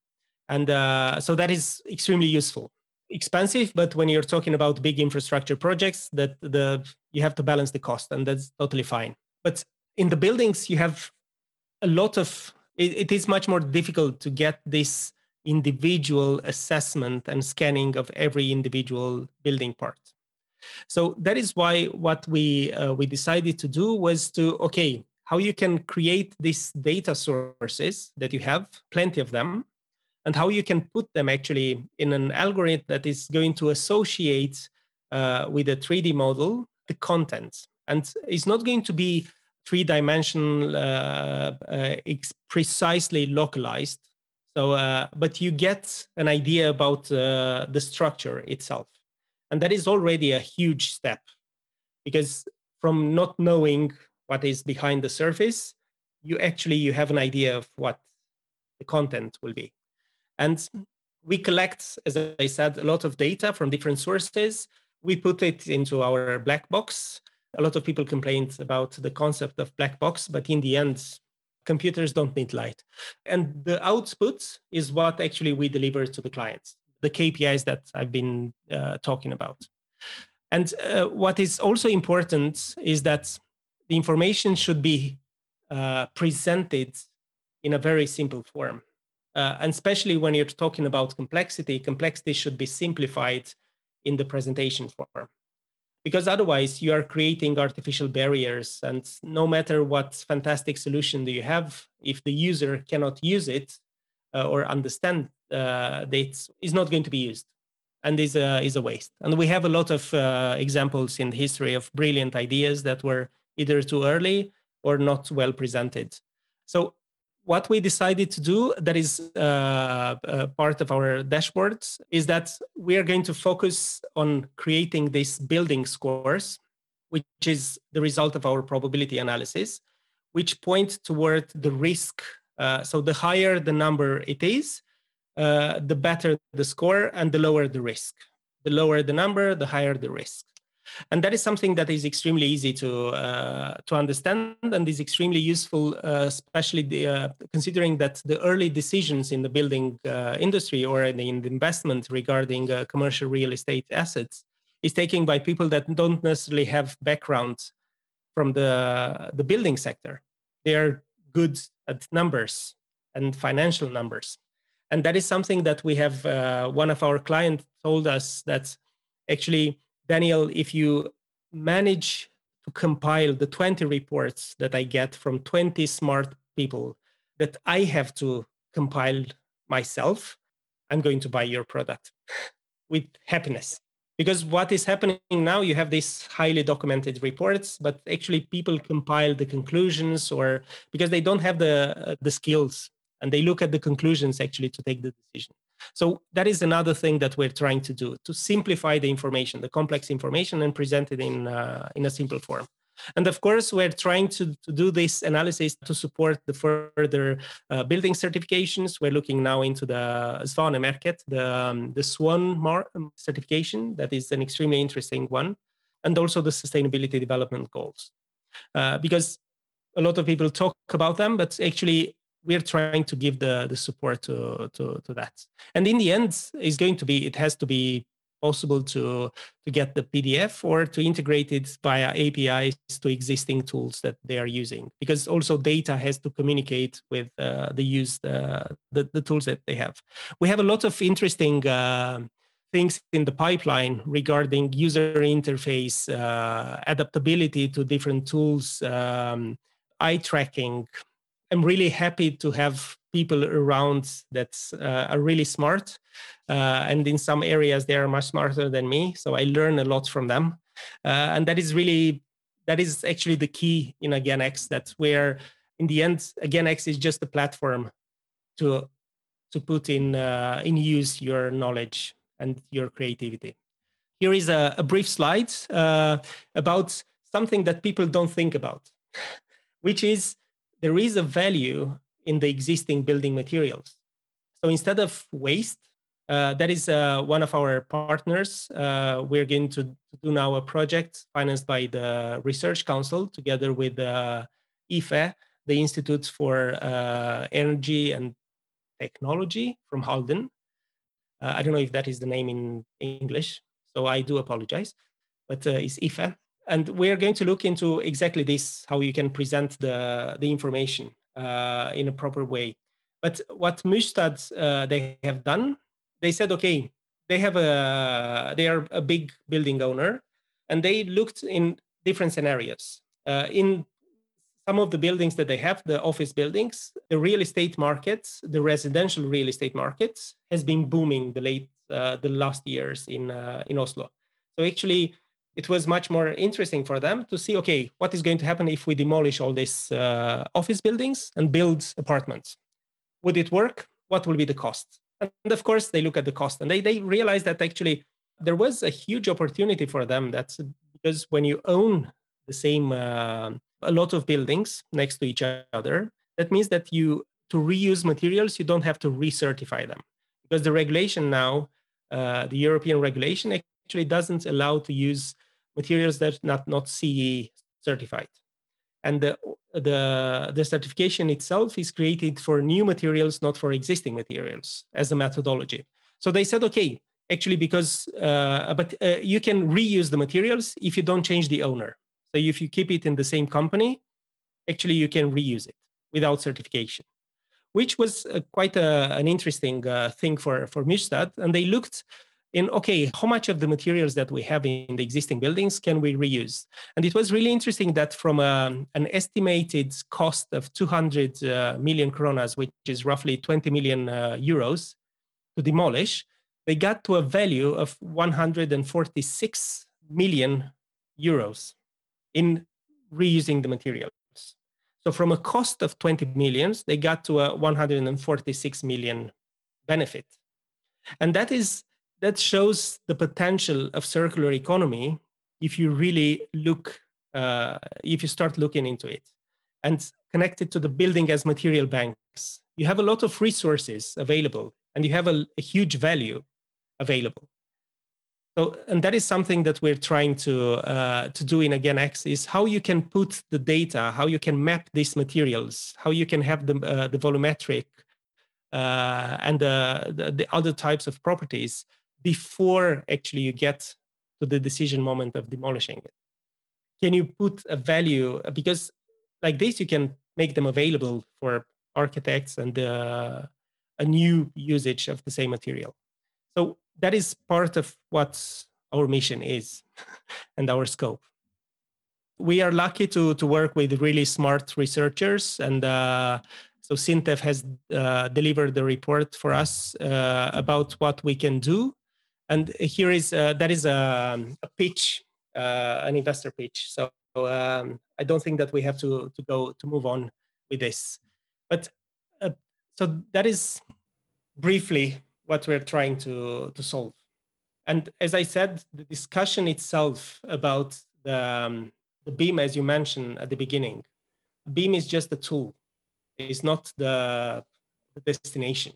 and uh, so that is extremely useful. Expensive, but when you're talking about big infrastructure projects, that the you have to balance the cost, and that's totally fine. But in the buildings, you have a lot of. it, it is much more difficult to get this individual assessment and scanning of every individual building part. So that is why what we uh, we decided to do was to okay how you can create these data sources that you have plenty of them and how you can put them actually in an algorithm that is going to associate uh, with a 3D model the content. And it's not going to be three dimensional uh, uh precisely localized. So, uh, but you get an idea about uh, the structure itself, and that is already a huge step, because from not knowing what is behind the surface, you actually you have an idea of what the content will be, and we collect, as I said, a lot of data from different sources. We put it into our black box. A lot of people complained about the concept of black box, but in the end, computers don't need light. And the output is what actually we deliver to the clients, the KPIs that I've been uh, talking about. And uh, what is also important is that the information should be uh, presented in a very simple form. Uh, and especially when you're talking about complexity, complexity should be simplified in the presentation form because otherwise you are creating artificial barriers and no matter what fantastic solution do you have if the user cannot use it uh, or understand uh, that it's not going to be used and is a, is a waste and we have a lot of uh, examples in history of brilliant ideas that were either too early or not well presented. So what we decided to do that is uh, uh, part of our dashboards is that we are going to focus on creating these building scores which is the result of our probability analysis which point toward the risk uh, so the higher the number it is uh, the better the score and the lower the risk. The lower the number the higher the risk and that is something that is extremely easy to uh, to understand and is extremely useful uh, especially the, uh, considering that the early decisions in the building uh, industry or in the investment regarding uh, commercial real estate assets is taken by people that don't necessarily have background from the the building sector. They are good at numbers and financial numbers. And that is something that we have uh, one of our clients told us that actually Daniel, if you manage to compile the 20 reports that I get from 20 smart people that I have to compile myself, I'm going to buy your product (laughs) with happiness. Because what is happening now, you have these highly documented reports, but actually people compile the conclusions or because they don't have the, uh, the skills and they look at the conclusions actually to take the decision. So that is another thing that we're trying to do to simplify the information, the complex information, and present it in uh, in a simple form. And of course, we're trying to, to do this analysis to support the further uh, building certifications. We're looking now into the Svanemärket, the, um, the SWAN Mar- um, certification. That is an extremely interesting one. And also the sustainability development goals. Uh, because a lot of people talk about them, but actually we're trying to give the the support to, to to that. And in the end is going to be it has to be possible to to get the pdf or to integrate it via apis to existing tools that they are using. Because also data has to communicate with uh, the use uh, the, the tools that they have. We have a lot of interesting uh, things in the pipeline regarding user interface uh, adaptability to different tools um, eye tracking I'm really happy to have people around that uh, are really smart. Uh, and in some areas, they are much smarter than me. So I learn a lot from them. Uh, and that is really, that is actually the key in AgainX that where in the end, AgainX is just a platform to, to put in, uh, in use your knowledge and your creativity. Here is a, a brief slide uh, about something that people don't think about, (laughs) which is there is a value in the existing building materials. So instead of waste, uh, that is uh, one of our partners. Uh, we're going to do now a project financed by the Research Council together with uh, IFE, the Institute for uh, Energy and Technology from Halden. Uh, I don't know if that is the name in English, so I do apologize, but it's IFE and we're going to look into exactly this how you can present the the information uh, in a proper way. But what Mustad uh, they have done they said okay they have a they are a big building owner and they looked in different scenarios. Uh, in some of the buildings that they have the office buildings the real estate markets the residential real estate markets has been booming the late uh, the last years in uh, in oslo. So actually it was much more interesting for them to see okay what is going to happen if we demolish all these uh, office buildings and build apartments? Would it work? What will be the cost? And of course they look at the cost and they, they realize that actually there was a huge opportunity for them that's because when you own the same uh, a lot of buildings next to each other that means that you to reuse materials you don't have to recertify them. Because the regulation now uh, the european regulation actually doesn't allow to use materials that not not CE certified. And the, the, the certification itself is created for new materials, not for existing materials as a methodology. So they said, okay, actually, because, uh, but uh, you can reuse the materials if you don't change the owner. So if you keep it in the same company, actually you can reuse it without certification, which was uh, quite a, an interesting uh, thing for, for Mustad. And they looked in okay how much of the materials that we have in the existing buildings can we reuse and it was really interesting that from a, um, an estimated cost of 200 uh, million kronas which is roughly 20 million uh, euros to demolish they got to a value of 146 million euros in reusing the materials So from a cost of 20 millions, they got to a 146 million benefit. And that is that shows the potential of circular economy if you really look uh, if you start looking into it and connect it to the building as material banks. You have a lot of resources available and you have a, a huge value available. So, and that is something that we're trying to uh, to do in AgainX is how you can put the data, how you can map these materials, how you can have the uh, the volumetric uh, and the, the, the other types of properties before actually you get to the decision moment of demolishing it. Can you put a value because like this you can make them available for architects and uh, a new usage of the same material. So that is part of what our mission is (laughs) and our scope. We are lucky to, to work with really smart researchers. And uh, so SINTEF has uh, delivered the report for us uh, about what we can do. And here is, uh, that is a, a pitch, uh, an investor pitch. So um, I don't think that we have to, to go to move on with this. But uh, so that is briefly what we're trying to, to solve. And as I said, the discussion itself about the, um, the BIM, as you mentioned at the beginning, BIM is just a tool. It's not the, the destination.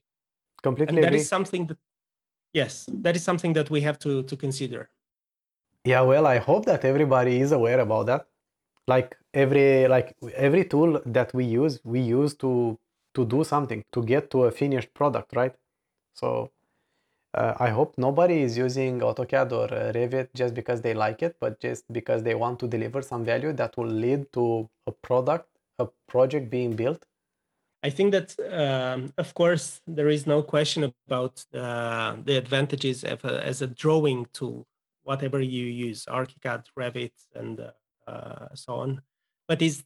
Completely. And that agree. is something that, yes, that is something that we have to, to consider. Yeah, well, I hope that everybody is aware about that. Like every like every tool that we use, we use to to do something to get to a finished product, right? So uh, I hope nobody is using AutoCAD or uh, Revit just because they like it, but just because they want to deliver some value that will lead to a product, a project being built. I think that, um, of course, there is no question about uh, the advantages a, as a drawing tool, whatever you use, ArchiCAD, Revit, and uh, so on. But is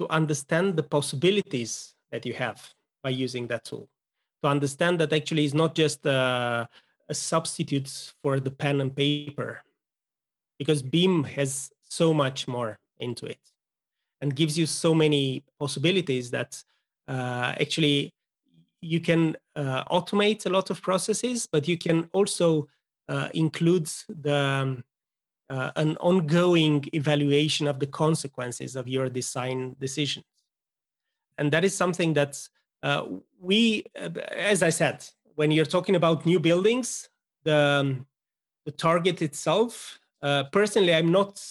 to understand the possibilities that you have by using that tool to understand that actually is not just a, a substitute for the pen and paper because BIM has so much more into it and gives you so many possibilities that uh, actually you can uh, automate a lot of processes but you can also uh, include the um, uh, an ongoing evaluation of the consequences of your design decisions and that is something that uh, we, uh, as I said, when you're talking about new buildings, the, um, the target itself, uh, personally, I'm not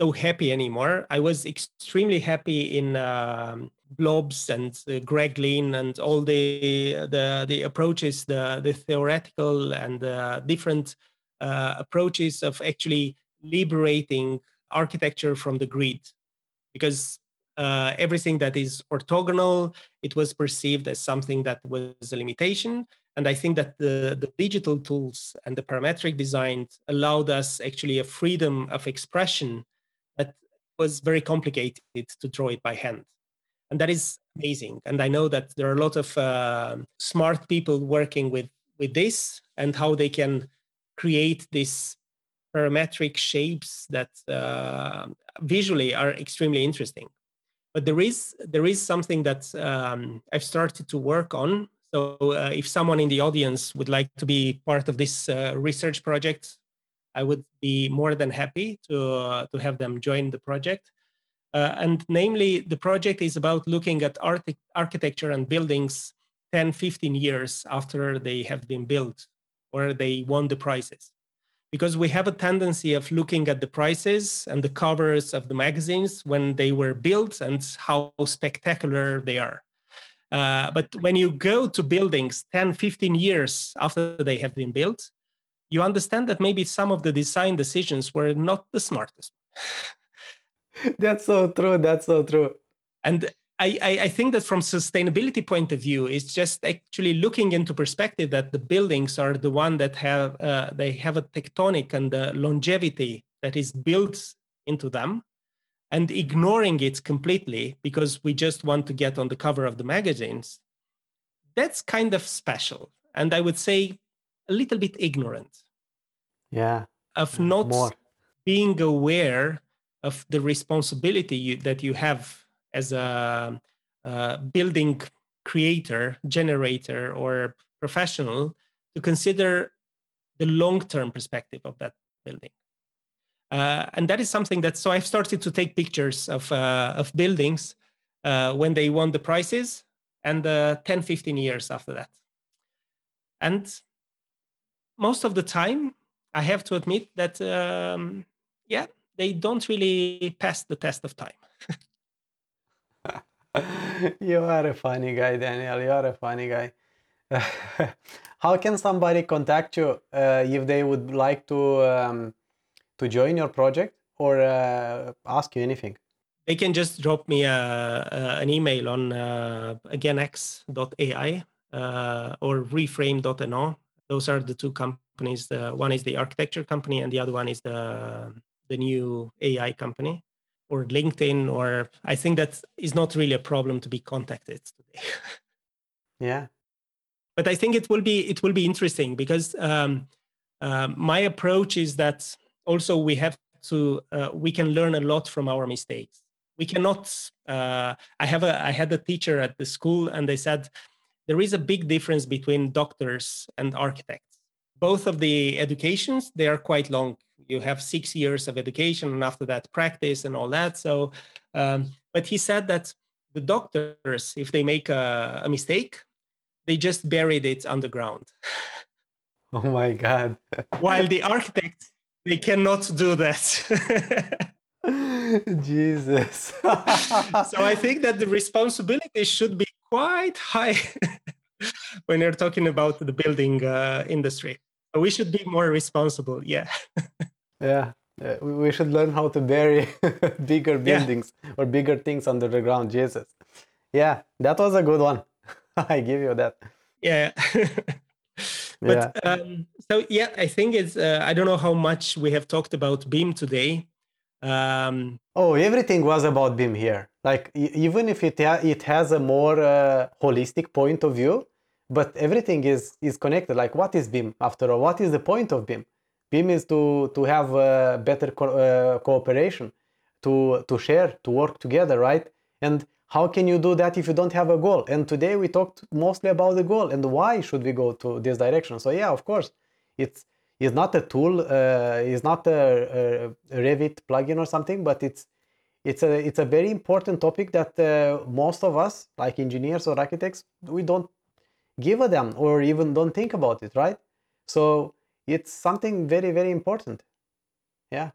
so happy anymore. I was extremely happy in um, blobs and uh, Greg Lynn and all the the the approaches, the the theoretical and the different uh, approaches of actually liberating architecture from the grid, because uh, everything that is orthogonal, it was perceived as something that was a limitation. And I think that the, the digital tools and the parametric design allowed us actually a freedom of expression that was very complicated to draw it by hand. And that is amazing. And I know that there are a lot of uh, smart people working with, with this and how they can create these parametric shapes that uh, visually are extremely interesting but there is there is something that um, I've started to work on. So uh, if someone in the audience would like to be part of this uh, research project, I would be more than happy to uh, to have them join the project. Uh, and namely, the project is about looking at arch- architecture and buildings 10, 15 years after they have been built or they won the prizes because we have a tendency of looking at the prices and the covers of the magazines when they were built and how spectacular they are. Uh, but when you go to buildings 10, 15 years after they have been built, you understand that maybe some of the design decisions were not the smartest. (laughs) (laughs) That's so true. That's so true. And I, I, think that from sustainability point of view, it's just actually looking into perspective that the buildings are the one that have uh, they have a tectonic and the longevity that is built into them, and ignoring it completely because we just want to get on the cover of the magazines. That's kind of special, and I would say a little bit ignorant. Yeah. Of not More. being aware of the responsibility you, that you have as a, a building creator, generator, or professional to consider the long-term perspective of that building. Uh, and that is something that so I've started to take pictures of uh, of buildings uh, when they won the prizes and uh, 10, 15 years after that. And most of the time, I have to admit that um, yeah, they don't really pass the test of time. (laughs) you are a funny guy, Daniel. You are a funny guy. (laughs) How can somebody contact you uh, if they would like to um, to join your project or uh, ask you anything? They can just drop me a, a, an email on uh, againx.ai uh, or reframe.no. Those are the two companies. The one is the architecture company, and the other one is the the new AI company or LinkedIn. Or I think that is not really a problem to be contacted today. (laughs) yeah, but I think it will be it will be interesting because um, uh, my approach is that also we have to uh, we can learn a lot from our mistakes. We cannot. Uh, I have a I had a teacher at the school, and they said there is a big difference between doctors and architects. Both of the educations they are quite long. You have six years of education, and after that practice and all that. So, um, but he said that the doctors, if they make a, a mistake, they just buried it underground. (laughs) Oh my God. (laughs) While the architects, they cannot do that. (laughs) Jesus. so I think that the responsibility should be quite high when you're talking about the building uh, industry. We should be more responsible. Yeah. (laughs) yeah. We should learn how to bury (laughs) bigger buildings yeah. or bigger things under the ground. Jesus. Yeah, that was a good one. (laughs) I give you that. Yeah. but yeah. Um, so yeah, I think it's. Uh, I don't know how much we have talked about BIM today. Um, oh, everything was about BIM here. Like even if it ha- it has a more uh, holistic point of view, but everything is is connected. Like what is BIM after all? What is the point of BIM? BIM is to to have better co- uh, cooperation, to to share, to work together, right? And how can you do that if you don't have a goal and today we talked mostly about the goal and why should we go to this direction so yeah of course it's it's not a tool uh, it's not a, a, revit plugin or something but it's it's a it's a very important topic that uh, most of us like engineers or architects we don't give damn or even don't think about it right so it's something very very important yeah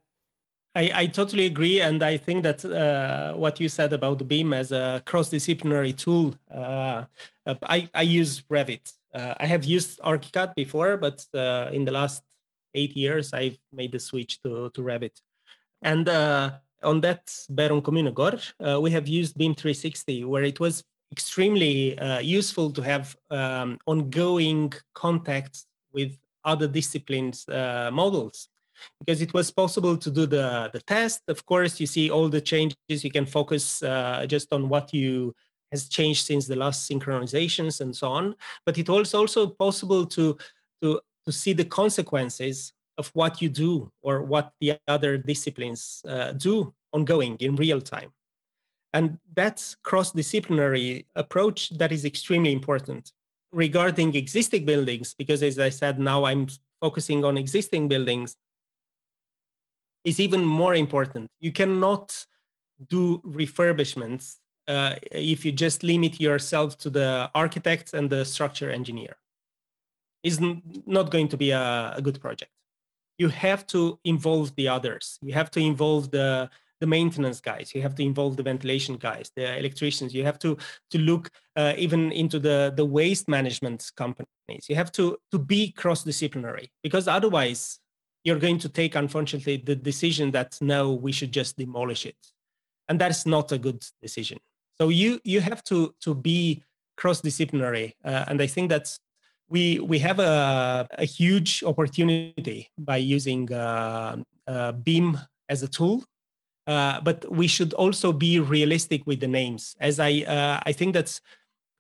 I, I totally agree, and I think that uh, what you said about BIM as a cross-disciplinary tool, uh, uh, I, I use Revit. Uh, I have used ArchiCAD before, but uh, in the last eight years, I've made the switch to, to Revit. And uh, on that Baron Bærum Kommunegård, we have used BIM 360, where it was extremely useful to have um, ongoing contacts with other disciplines models because it was possible to do the, the test. Of course, you see all the changes. You can focus uh, just on what you has changed since the last synchronizations and so on. But it was also possible to, to, to see the consequences of what you do or what the other disciplines uh, do ongoing in real time. And that cross-disciplinary approach that is extremely important regarding existing buildings, because as I said, now I'm focusing on existing buildings is even more important. You cannot do refurbishments uh, if you just limit yourself to the architect and the structure engineer. Is not going to be a, a good project. You have to involve the others. You have to involve the the maintenance guys you have to involve the ventilation guys the electricians you have to to look uh, even into the the waste management companies you have to to be cross disciplinary because otherwise you're going to take, unfortunately, the decision that no, we should just demolish it, and that's not a good decision. So you you have to to be cross disciplinary, uh, and I think that we we have a, a huge opportunity by using uh, uh, BIM as a tool. Uh, but we should also be realistic with the names, as I uh, I think that's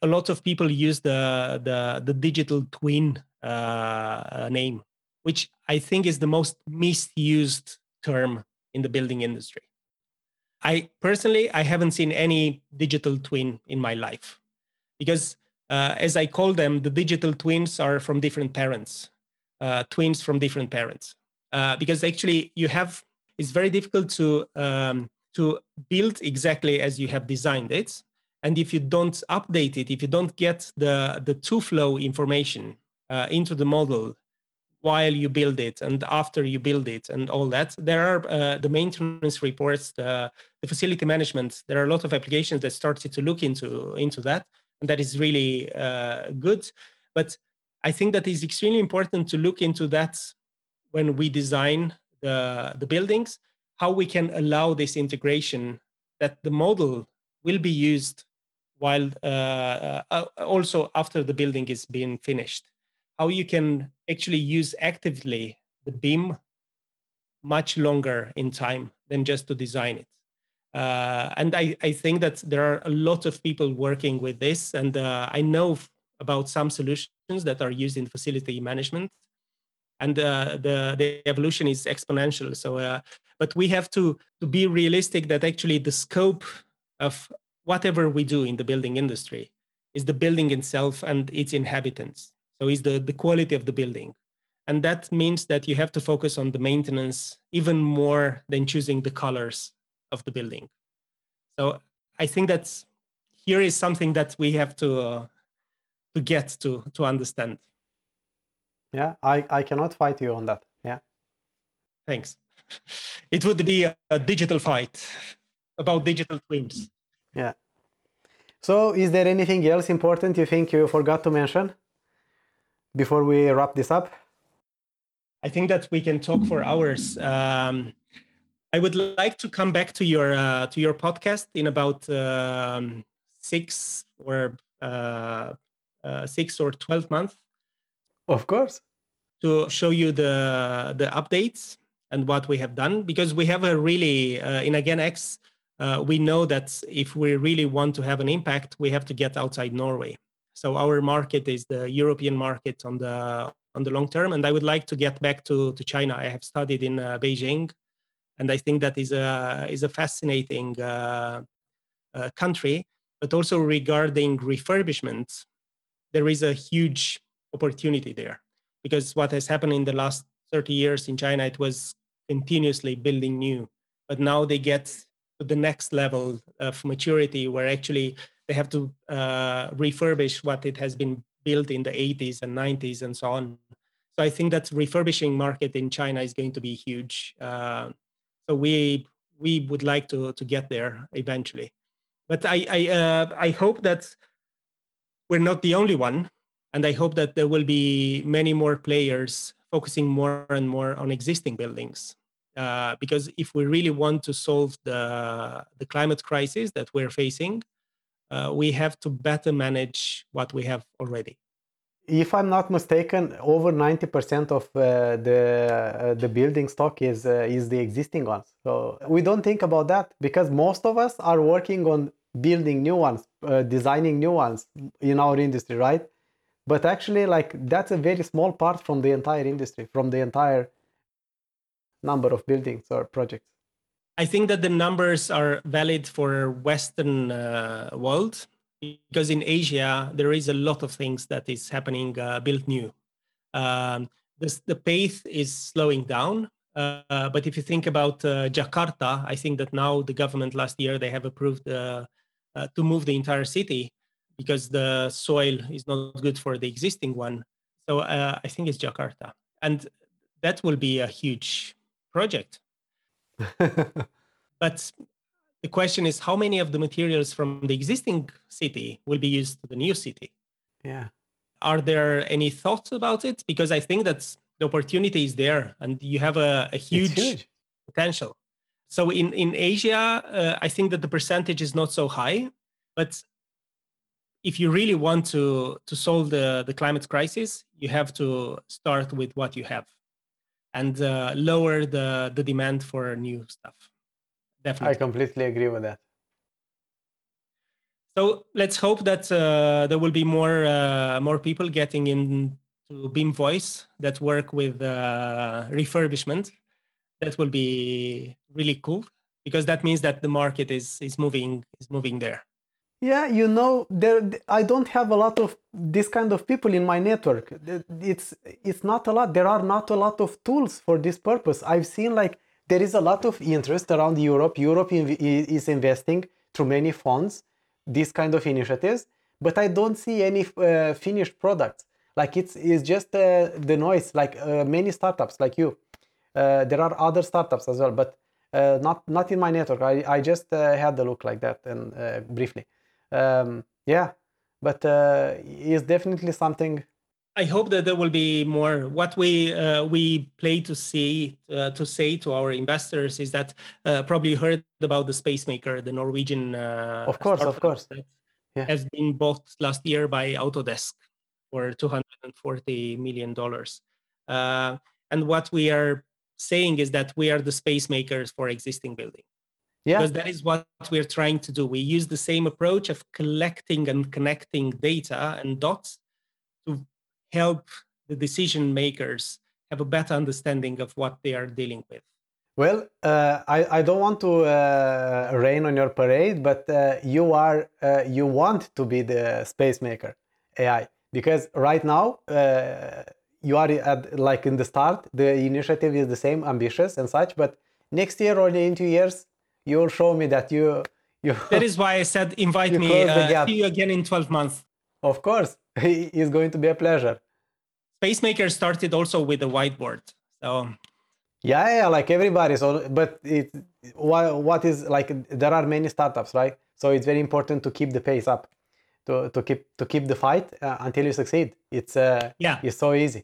a lot of people use the the, the digital twin uh, name which I think is the most misused term in the building industry. I personally, I haven't seen any digital twin in my life because, uh, as I call them, the digital twins are from different parents, uh, twins from different parents. Uh, because actually, you have it's very difficult to um, to build exactly as you have designed it, and if you don't update it, if you don't get the the two flow information uh, into the model while you build it and after you build it and all that. There are uh, the maintenance reports, the, the, facility management. There are a lot of applications that started to look into into that, and that is really uh, good. But I think that is extremely important to look into that when we design the the buildings, how we can allow this integration that the model will be used while uh, uh also after the building is being finished how you can actually use actively the BIM much longer in time than just to design it. Uh, and I, I think that there are a lot of people working with this, and uh, I know about some solutions that are used in facility management, and uh, the the evolution is exponential. So, uh, but we have to to be realistic that actually the scope of whatever we do in the building industry is the building itself and its inhabitants so is the, the quality of the building. And that means that you have to focus on the maintenance even more than choosing the colors of the building. So I think that's here is something that we have to uh, to get to to understand. Yeah, I, I cannot fight you on that. Yeah. Thanks. (laughs) It would be a, a digital fight about digital twins. Yeah. So is there anything else important you think you forgot to mention? before we wrap this up? I think that we can talk for hours. Um, I would like to come back to your uh, to your podcast in about um, six or uh, uh, six or twelve months. Of course. To show you the the updates and what we have done, because we have a really uh, in AgainX, uh, we know that if we really want to have an impact, we have to get outside Norway. So our market is the European market on the on the long term, and I would like to get back to to China. I have studied in uh, Beijing, and I think that is a is a fascinating uh, uh, country. But also regarding refurbishment, there is a huge opportunity there because what has happened in the last 30 years in China, it was continuously building new, but now they get to the next level of maturity where actually they have to uh, refurbish what it has been built in the 80s and 90s and so on. So I think that refurbishing market in China is going to be huge. Uh, so we we would like to to get there eventually, but I I uh, I hope that we're not the only one, and I hope that there will be many more players focusing more and more on existing buildings. Uh, because if we really want to solve the the climate crisis that we're facing, uh, we have to better manage what we have already. If I'm not mistaken, over 90% of uh, the uh, the building stock is uh, is the existing ones. So we don't think about that because most of us are working on building new ones, uh, designing new ones in our industry, right? But actually, like that's a very small part from the entire industry, from the entire number of buildings or projects. I think that the numbers are valid for Western uh, world because in Asia there is a lot of things that is happening uh, built new. Um, this, the pace is slowing down, uh, but if you think about uh, Jakarta, I think that now the government last year they have approved uh, uh, to move the entire city because the soil is not good for the existing one. So I think it's Jakarta, and that will be a huge project (laughs) but the question is how many of the materials from the existing city will be used to the new city? Yeah. Are there any thoughts about it? Because I think that the opportunity is there and you have a, a huge, huge, potential. So in, in Asia, uh, I think that the percentage is not so high. But if you really want to, to solve the, the climate crisis, you have to start with what you have and uh, lower the, the demand for new stuff. Definitely. I completely agree with that. So let's hope that uh, there will be more uh, more people getting into BIM Voice that work with uh, refurbishment. That will be really cool because that means that the market is is moving is moving there. Yeah, you know, there I don't have a lot of this kind of people in my network. It's it's not a lot. There are not a lot of tools for this purpose. I've seen like there is a lot of interest around Europe. Europe is investing through many funds these kind of initiatives, but I don't see any uh, finished products. Like it's it's just uh, the noise. Like uh, many startups, like you, uh, there are other startups as well, but uh, not not in my network. I I just uh, had a look like that and briefly um, yeah but uh, it's definitely something I hope that there will be more. What we uh, we play to see uh, to say to our investors is that uh, probably heard about the Spacemaker, the Norwegian. Uh, of course, of course. Yeah. Has been bought last year by Autodesk for two hundred and forty million dollars. Uh, and what we are saying is that we are the space makers for existing buildings. Yeah. Because that is what we're trying to do. We use the same approach of collecting and connecting data and dots to help the decision makers have a better understanding of what they are dealing with. Well, uh, I, I don't want to uh, rain on your parade, but uh, you are uh, you want to be the space maker AI because right now uh, you are at like in the start. The initiative is the same, ambitious and such, but next year or in two years you'll show me that you you (laughs) that is why i said invite me uh, see you again in 12 months. Of course. (laughs) It's going to be a pleasure. Spacemaker started also with a whiteboard so. Yeah, yeah like everybody. So but it what, what is like there are many startups right? So it's very important to keep the pace up to, to keep to keep the fight uh, until you succeed. It's uh yeah. it's so easy.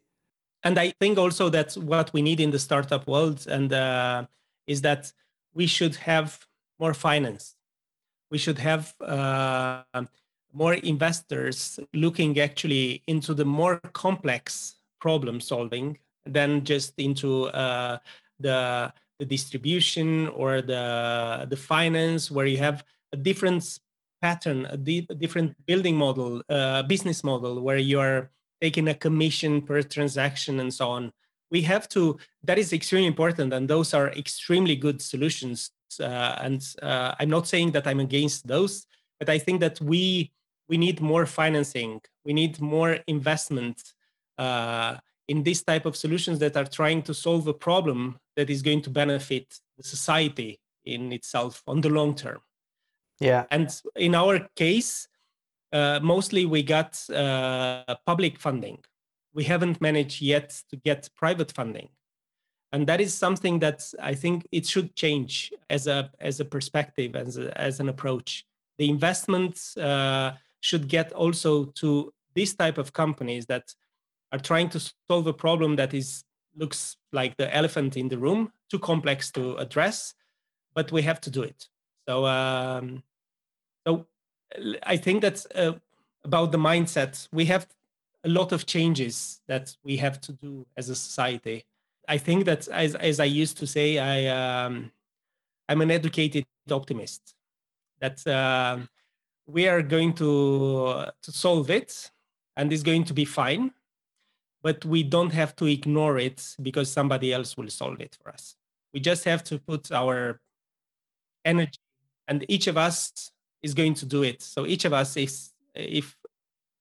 And i think also that's what we need in the startup world and uh, is that we should have more finance. We should have uh, more investors looking actually into the more complex problem solving than just into uh, the the distribution or the the finance where you have a different pattern a, di- a different building model uh, business model where you are taking a commission per transaction and so on we have to that is extremely important and those are extremely good solutions. Uh, and uh, i'm not saying that i'm against those but i think that we we need more financing. We need more investment uh, in this type of solutions that are trying to solve a problem that is going to benefit the society in itself on the long term. Yeah. And in our case uh, mostly we got uh, public funding we haven't managed yet to get private funding. And that is something that i think it should change as a as a perspective as, a, as an approach. The investments uh, should get also to this type of companies that are trying to solve a problem that is looks like the elephant in the room too complex to address but we have to do it. So um, so i think that's uh, about the mindset. We have a lot of changes that we have to do as a society. I think that, as, as I used to say, I um, I'm an educated optimist. That uh, we are going to to solve it, and it's going to be fine. But we don't have to ignore it because somebody else will solve it for us. We just have to put our energy, and each of us is going to do it. So each of us is, if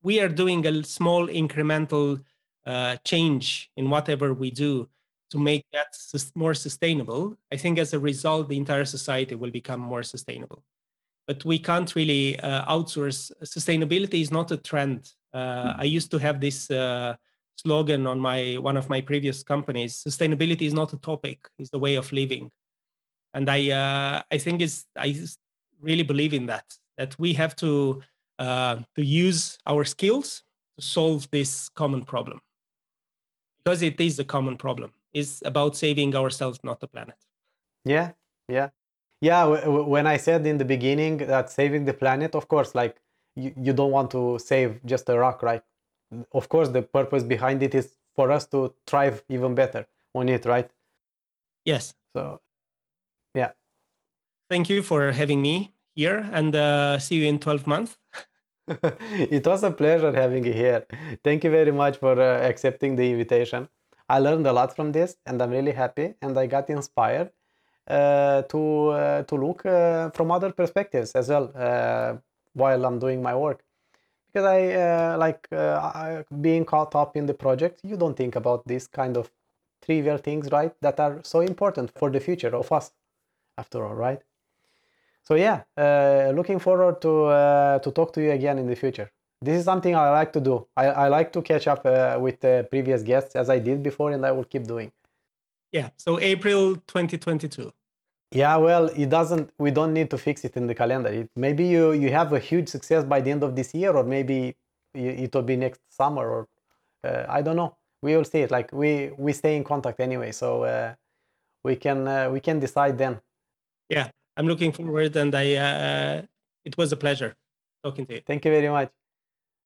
we are doing a small incremental uh, change in whatever we do to make that more sustainable, I think as a result, the entire society will become more sustainable. But we can't really uh, outsource. Sustainability is not a trend. Uh, I used to have this uh, slogan on my one of my previous companies: "Sustainability is not a topic; it's the way of living." And I, uh, I think is I really believe in that. That we have to to use our skills to solve this common problem. Because it is a common problem. It's about saving ourselves not the planet. Yeah yeah. Yeah when i said in the beginning that saving the planet of course like you, you don't want to save just a rock right? Of course the purpose behind it is for us to thrive even better on it right? Yes. So yeah. Thank you for having me here and uh, see you in 12 months. (laughs) (laughs) it was a pleasure having you here. Thank you very much for uh, accepting the invitation. I learned a lot from this and I'm really happy and I got inspired. uh, to uh, to look uh, from other perspectives as well uh, while I'm doing my work because I uh, like I, being caught up in the project. You don't think about this kind of trivial things, right? That are so important for the future of us, after all, right? So yeah, uh, looking forward to uh, to talk to you again in the future. This is something I like to do. I, I like to catch up uh, with the previous guests as I did before, and I will keep doing. Yeah. So April 2022. Yeah, well, it doesn't. We don't need to fix it in the calendar. It, maybe you you have a huge success by the end of this year, or maybe it will be next summer, or uh, I don't know. We will see it. Like we we stay in contact anyway, so uh, we can uh, we can decide then. Yeah, I'm looking forward, and I uh, it was a pleasure talking to you. Thank you very much.